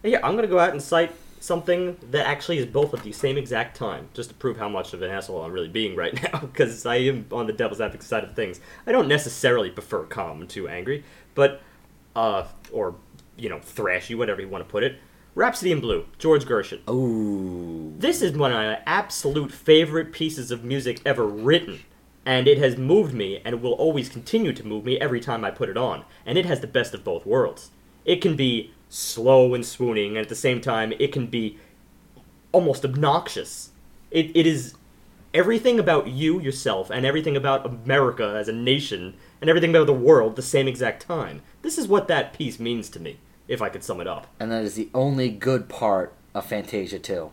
Yeah, I'm gonna go out and cite something that actually is both at the same exact time, just to prove how much of an asshole I'm really being right now, because I am on the devil's advocate side of things. I don't necessarily prefer calm to angry, but, uh, or, you know, thrashy, whatever you want to put it. Rhapsody in Blue, George Gershwin. Ooh. This is one of my absolute favorite pieces of music ever written. And it has moved me, and will always continue to move me every time I put it on. And it has the best of both worlds. It can be slow and swooning, and at the same time, it can be almost obnoxious. It, it is everything about you, yourself, and everything about America as a nation, and everything about the world the same exact time. This is what that piece means to me, if I could sum it up. And that is the only good part of Fantasia 2.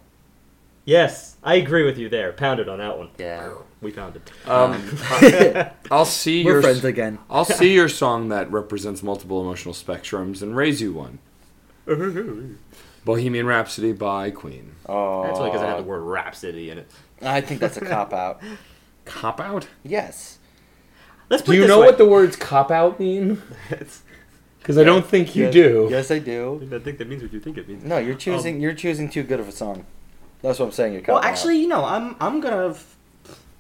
Yes, I agree with you there. Pounded on that one. Yeah. We pounded. Um, I'll see We're your friends again. I'll see your song that represents multiple emotional spectrums and raise you one. Bohemian Rhapsody by Queen. Oh. That's only because it had the word Rhapsody in it. I think that's a cop out. Cop out? Yes. Let's put Do you this know way. what the words cop out mean? Because I don't think you Yes- do. Yes, I do. I think that means what you think it means. No, you're choosing. Um, you're choosing too good of a song. That's what I'm saying. You're Well, cop out. actually, you know, I'm I'm gonna. f-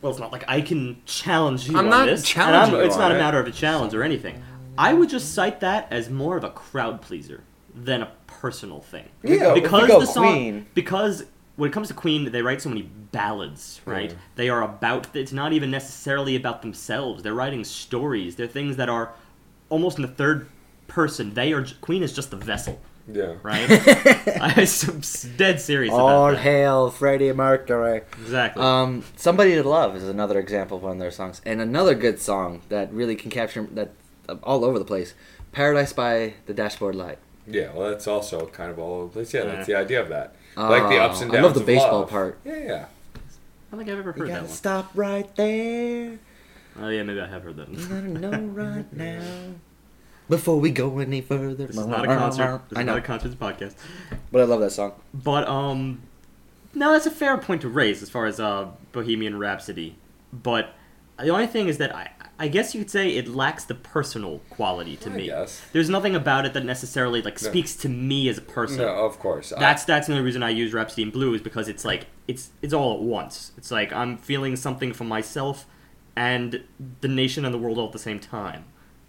Well, it's not like I can challenge you I'm on not this. challenging I'm- you It's on not a matter of a challenge or anything. I would just cite that as more of a crowd pleaser than a personal thing. If we we because go the song, Queen. because when it comes to Queen, they write so many ballads, right? Yeah. They are about. It's not even necessarily about themselves. They're writing stories. They're things that are almost in the third person. They are. Queen is just the vessel, Yeah. right? I'm s- dead serious All about that. hail Freddie Mercury. Exactly. Um, Somebody to Love is another example of one of their songs, and another good song that really can capture that uh, all over the place. Paradise by the Dashboard Light. Yeah, well, that's also kind of all over the place. Yeah, that's Yeah. the idea of that. Like the Oh, ups and I downs. love the of baseball love. part. Yeah, yeah. I don't think I've ever You heard that gotta one. stop right there. Oh yeah, maybe I have heard that. You gotta know right now. Before we go any further. This is not a concert. This is not a concert. It's a podcast. but I love that song. But um, no, that's a fair point to raise as far as uh Bohemian Rhapsody. But the only thing is that I, I guess you could say it lacks the personal quality to I me. guess. There's nothing about it that necessarily like No. speaks to me as a person. No, of course. I- That's that's the only reason I use Rhapsody in Blue is because it's like it's it's all at once. It's like I'm feeling something for myself and the nation and the world all at the same time,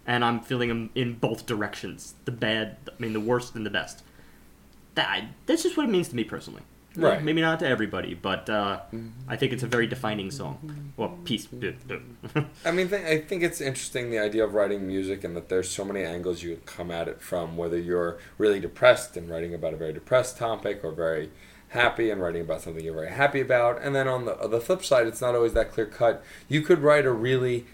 and I'm feeling them in both directions. The bad, I mean, the worst and the best. That that's just what it means to me personally. Right. Maybe not to everybody, but uh, I think it's a very defining song. Well, peace. I mean, th- I think it's interesting the idea of writing music and that there's so many angles you come at it from. Whether you're really depressed and writing about a very depressed topic, or very happy and writing about something you're very happy about, and then on the on the flip side, it's not always that clear cut. You could write a really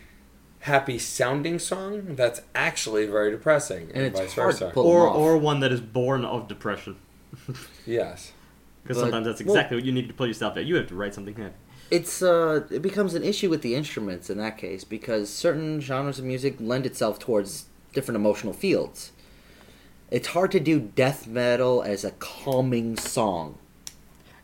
happy sounding song that's actually very depressing, And it's vice hard to versa. pull- or off. or one that is born of depression. Yes. Because sometimes that's well- exactly what you need to pull yourself out. You have to write something happy. It's uh, it becomes an issue with the instruments in that case because certain genres of music lend itself towards different emotional fields. It's hard to do death metal as a calming song,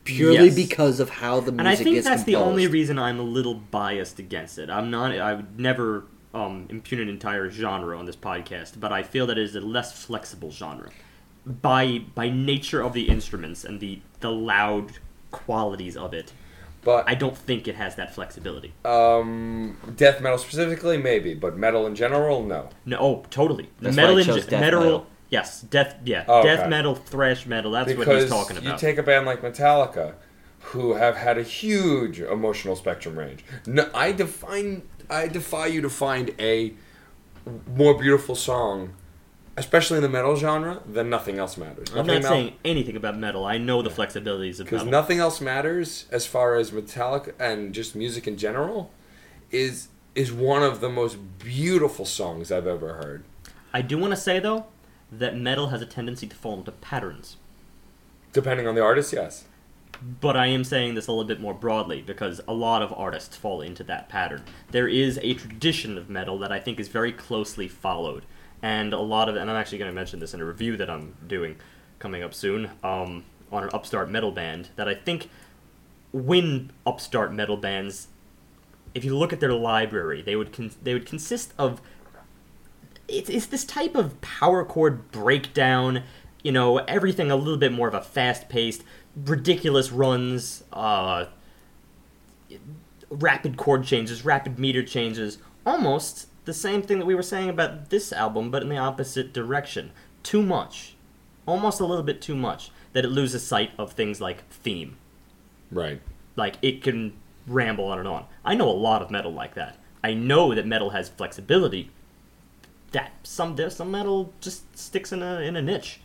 purely Yes. because of how the music and I think is that's the only reason I'm a little biased against it. I'm not. I would never um, impugn an entire genre on this podcast, but I feel that it is a less flexible genre by by nature of the instruments and the the loud qualities of it. But I don't think it has that flexibility. um, death metal specifically, maybe, but metal in general, no. No, oh, totally. That's metal why I in chose ge- death metal, metal. Yes, death. Yeah, Oh, death okay. metal, thrash metal. That's what he's talking about. you take a band like Metallica, who have had a huge emotional spectrum range. No, I define, I defy you to find a more beautiful song, especially in the metal genre, then nothing else matters. I'm not saying anything about metal. I know the flexibilities of metal. because nothing else matters as far as Metallica and just music in general is is one of the most beautiful songs I've ever heard. I do want to say though that metal has a tendency to fall into patterns. Depending on the artist, yes. But I am saying this a little bit more broadly because a lot of artists fall into that pattern. There is a tradition of metal that I think is very closely followed, and a lot of and I'm actually going to mention this in a review that I'm doing coming up soon um, on an upstart metal band that I think when upstart metal bands, if you look at their library, they would con- they would consist of it's, it's this type of power chord breakdown you know everything a little bit more of a fast paced ridiculous runs uh rapid chord changes rapid meter changes almost the same thing that we were saying about this album but in the opposite direction too much almost a little bit too much that it loses sight of things like theme Right. like it can ramble on and on. I know a lot of metal like that. I know that metal has flexibility. That some there's some metal just sticks in a in a niche.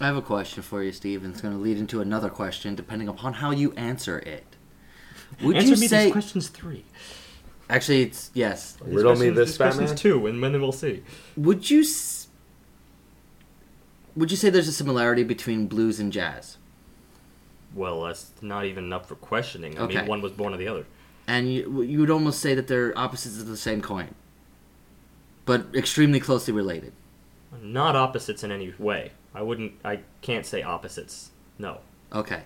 I have a question for you, Steve, and it's going to lead into another question depending upon how you answer it. Would Answer you me say? these questions three. Actually, it's yes. These Riddle me questions- this, these questions Batman? two, and then we'll see. Would you? s- Would you say there's a similarity between blues and jazz? Well, that's not even up for questioning. I Okay. mean, one was born of the other. and you you would almost say that they're opposites of the same coin, but extremely closely related. Not opposites in any way. I wouldn't. I can't say opposites. No. Okay,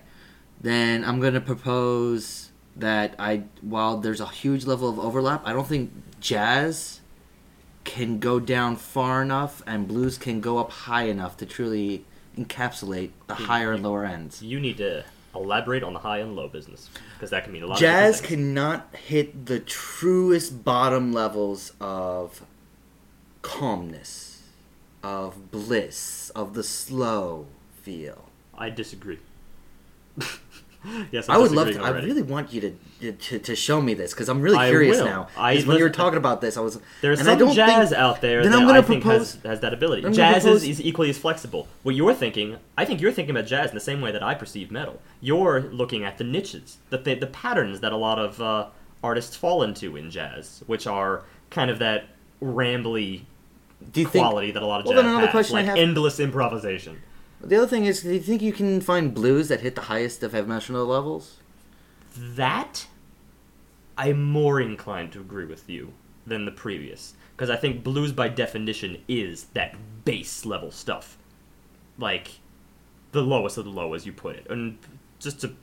then I'm gonna propose that I while there's a huge level of overlap, I don't think jazz can go down far enough and blues can go up high enough to truly encapsulate the higher and lower ends. You need to elaborate on the high and low business because that can mean a lot. Jazz cannot hit the truest bottom levels of calmness, of bliss, of the slow feel. I disagree. yes, I I'm would love to. I really want you to to, to show me this because I'm really I curious now. I- when you were talking about this, I was. There's and I some jazz think- out there then that I'm gonna I think has, propose- has that ability. I'm Jazz propose- is, is equally as flexible. What you're thinking, I think you're thinking about jazz in the same way that I perceive metal. You're looking at the niches, the the, the patterns that a lot of uh, artists fall into in jazz, which are kind of that rambly Do you think? quality that a lot of Well, jazz then another has, question I have- endless improvisation. The other thing is, do you think you can find blues that hit the highest of emotional levels? That I'm more inclined to agree with you than the previous because I think blues by definition is that base level stuff, like the lowest of the low, as you put it. And just to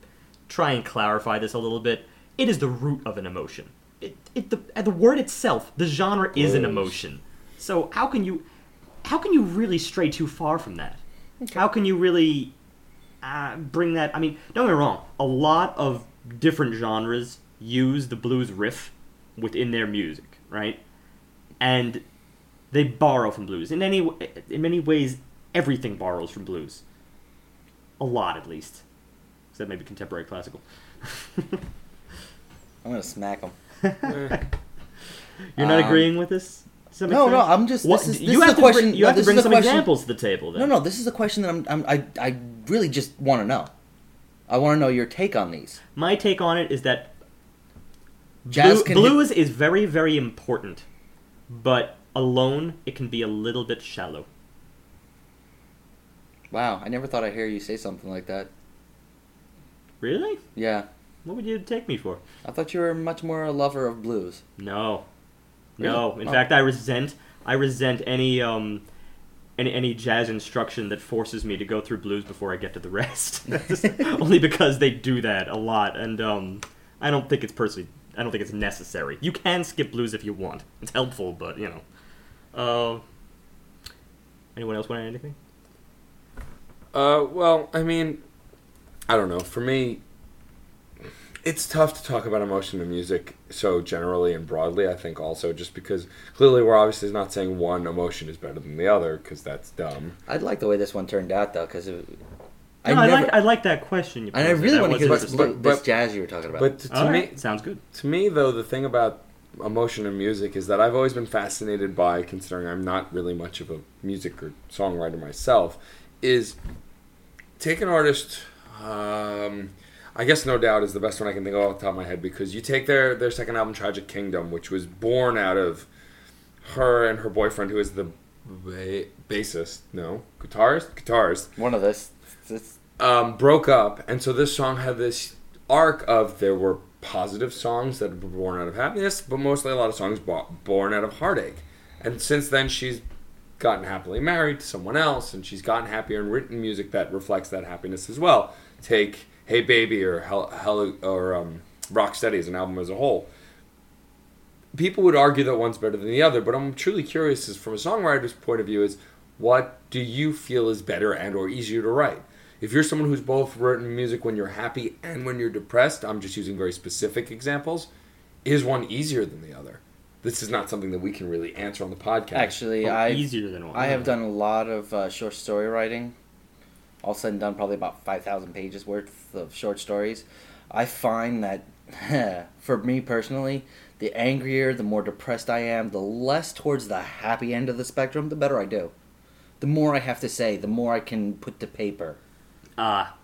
try and clarify this a little bit, it is the root of an emotion. It, it the the word itself, the genre is an emotion. So how can you how can you really stray too far from that? How can you really uh, bring that? I mean, don't get me wrong. A lot of different genres use the blues riff within their music, right? And they borrow from blues. In any in many ways, everything borrows from blues. A lot, at least. Except maybe contemporary classical. I'm gonna smack him. You're not Um, agreeing with this? Some no, no, I'm just- What, this is- this you is have a to question- Bring, you no, have to bring some question- examples to the table. Then. No, no, this is a question that I'm, I'm I, I really just want to know. I want to know your take on these. My take on it is that Jazz Blue- blues is very, very important, but alone it can be a little bit shallow. Wow, I never thought I'd hear you say something like that. Really? Yeah, What would you take me for? I thought you were much more a lover of blues. No, no. Really? In Oh. fact, I resent, I resent any um, any any jazz instruction that forces me to go through blues before I get to the rest. Only because they do that a lot, and um, I don't think it's personally, I don't think it's necessary. You can skip blues if you want. It's helpful, but you know. Uh, anyone else want to add anything? Uh, well, I mean, I don't know. For me, it's tough to talk about emotion in music so generally and broadly. I think also just because clearly we're obviously not saying one emotion is better than the other because that's dumb. I'd like the way this one turned out though, because No, I, like I like that question. You and I really want to hear this, but- this jazz you were talking about. But to, to All me, sounds good. to me though, the thing about emotion in music is that I've always been fascinated by, considering I'm not really much of a music or songwriter myself, is take an artist. Um, I guess no doubt is the best one I can think of off the top of my head because you take their their second album, Tragic Kingdom, which was born out of her and her boyfriend, who is the ba- bassist, no guitarist, guitarist, one of this, this um, broke up, and so this song had this arc of there were positive songs that were born out of happiness, but mostly a lot of songs bo- born out of heartache. And since then, she's gotten happily married to someone else, and she's gotten happier and written music that reflects that happiness as well. Take "Hey Baby" or "Hell, Hell" or um, "Rock Steady" as an album as a whole. People would argue that one's better than the other, but I'm truly curious, as from a songwriter's point of view, is what do you feel is better and or easier to write? If you're someone who's both written music when you're happy and when you're depressed, I'm just using very specific examples. Is one easier than the other? This is not something that we can really answer on the podcast. actually I easier than one. I have done a lot of uh, short story writing. All said and done, probably about five thousand pages worth of short stories. I find that, for me personally, the angrier, the more depressed I am, the less towards the happy end of the spectrum, the better I do. The more I have to say, the more I can put to paper. Ah,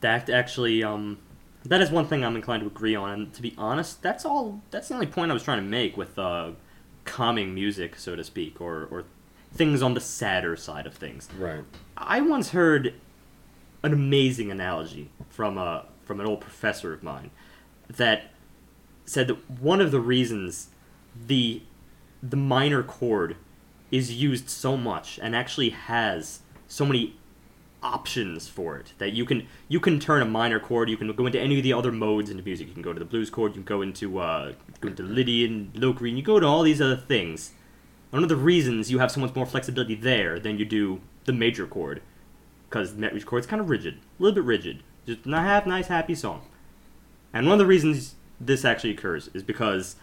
that actually, um, that is one thing I'm inclined to agree on. And to be honest, that's all. That's the only point I was trying to make with uh, calming music, so to speak, or or things on the sadder side of things. Right. I once heard an amazing analogy from a from an old professor of mine that said that one of the reasons the the minor chord is used so much and actually has so many options for it that you can you can turn a minor chord you can go into any of the other modes into music. You can go to the blues chord you can go into uh, go into Lydian Locrian you go to all these other things. One of the reasons you have so much more flexibility there than you do the major chord because the major chord's kind of rigid a little bit rigid just not half nice happy song and one of the reasons this actually occurs is because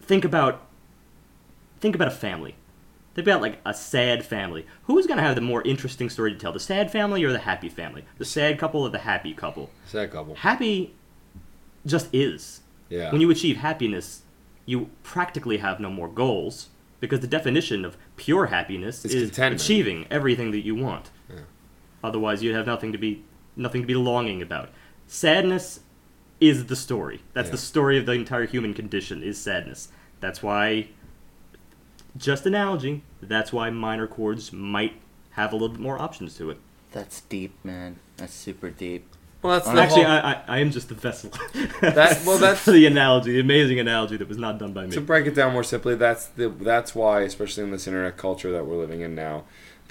think about think about a family Think about like a sad family. Who's gonna have the more interesting story to tell? The sad family or the happy family? The sad couple or the happy couple? Sad couple. Happy just is. Yeah. When you achieve happiness, you practically have no more goals because the definition of pure happiness It's is contentment. achieving everything that you want. Yeah. Otherwise, you'd have nothing to be nothing to be longing about. Sadness is the story. That's Yeah. the story of the entire human condition is sadness. That's why just analogy, that's why minor chords might have a little bit more options to it. That's deep, man. That's super deep. well, that's Actually, whole- I, I, I am just the vessel. That- well, that's- the analogy, the amazing analogy that was not done by me. to break it down more simply, that's the that's why, especially in this internet culture that we're living in now,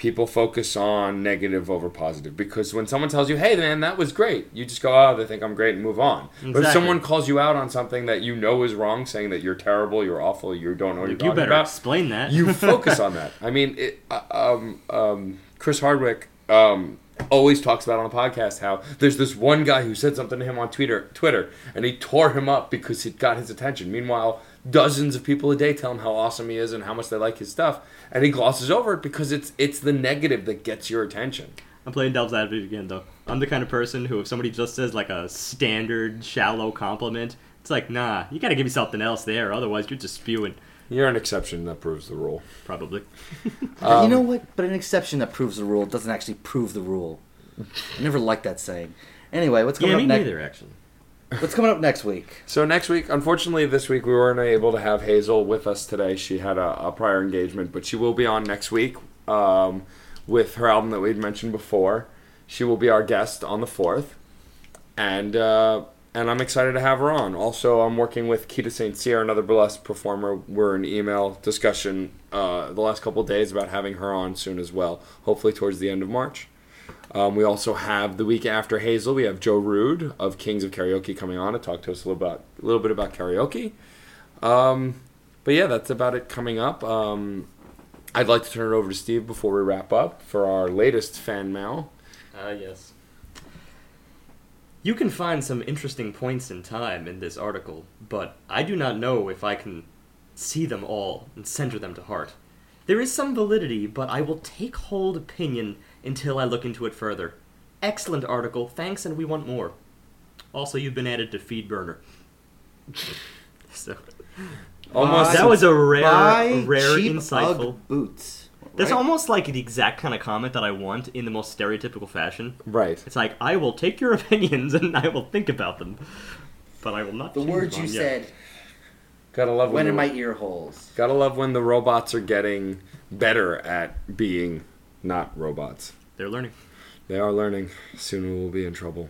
people focus on negative over positive. Because when someone tells you, "Hey, man, that was great," you just go, "Oh, they think I'm great," and move on. But if someone calls you out on something that you know is wrong, saying that you're terrible, you're awful, you don't know what you you're talking better about, explain that. you focus on that. I mean, it, uh, um, um, Chris Hardwick um, always talks about on the podcast how there's this one guy who said something to him on Twitter, Twitter, and he tore him up because it got his attention. Meanwhile, dozens of people a day tell him how awesome he is and how much they like his stuff, and he glosses over it because it's it's the negative that gets your attention. I'm playing devil's advocate again, though. I'm the kind of person who, if somebody just says like a standard shallow compliment, it's like, nah, you gotta give me something else there, otherwise you're just spewing. You're an exception that proves the rule. Probably. But you know um, what? But an exception that proves the rule doesn't actually prove the rule. I never liked that saying. Anyway, what's coming Yeah, me up next? neither, actually. What's coming up next week? So next week, unfortunately, this week we weren't able to have Hazel with us today. She had a, a prior engagement, but she will be on next week um, with her album that we'd mentioned before. She will be our guest on the fourth, and uh, and I'm excited to have her on. Also, I'm working with Kita St. Cyr, another burlesque performer. We're in email discussion uh, the last couple days about having her on soon as well. Hopefully, towards the end of March. Um, we also have the week after Hazel. We have Joe Rude of Kings of Karaoke coming on to talk to us a little about a little bit about karaoke. Um, but yeah, that's about it coming up. Um, I'd like to turn it over to Steve before we wrap up for our latest fan mail. Ah, yes. You can find some interesting points in time in this article, but I do not know if I can see them all and center them to heart. There is some validity, but I will take hold opinion until I look into it further. Excellent article, thanks, and we want more. Also, you've been added to feed burner. so Almost. that was a rare, Buy a rare, cheap insightful. Ugg boots. That's right? almost like the exact kind of comment that I want in the most stereotypical fashion. right. It's like I will take your opinions and I will think about them, but I will not. the choose words you yet. said Gotta love when went in my ear holes. gotta love when the robots are getting better at being not robots. They're learning. They are learning. Soon we will be in trouble.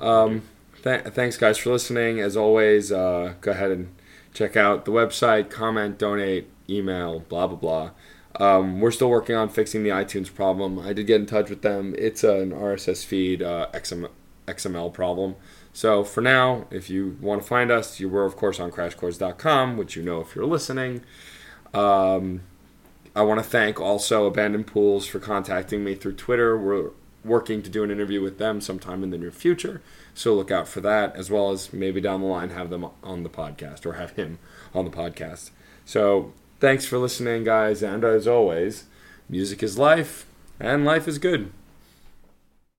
Um, th- thanks, guys, for listening. As always, uh, go ahead and check out the website, comment, donate, email, blah, blah, blah. Um, we're still working on fixing the iTunes problem. I did get in touch with them. It's an RSS feed uh, XM- XML problem. So for now, if you want to find us, you were, of course, on crashcourse.com, which you know if you're listening. Um, I want to thank also Abandoned Pools for contacting me through Twitter. We're working to do an interview with them sometime in the near future, so look out for that, as well as maybe down the line have them on the podcast or have him on the podcast. So thanks for listening, guys, and as always, music is life, and life is good.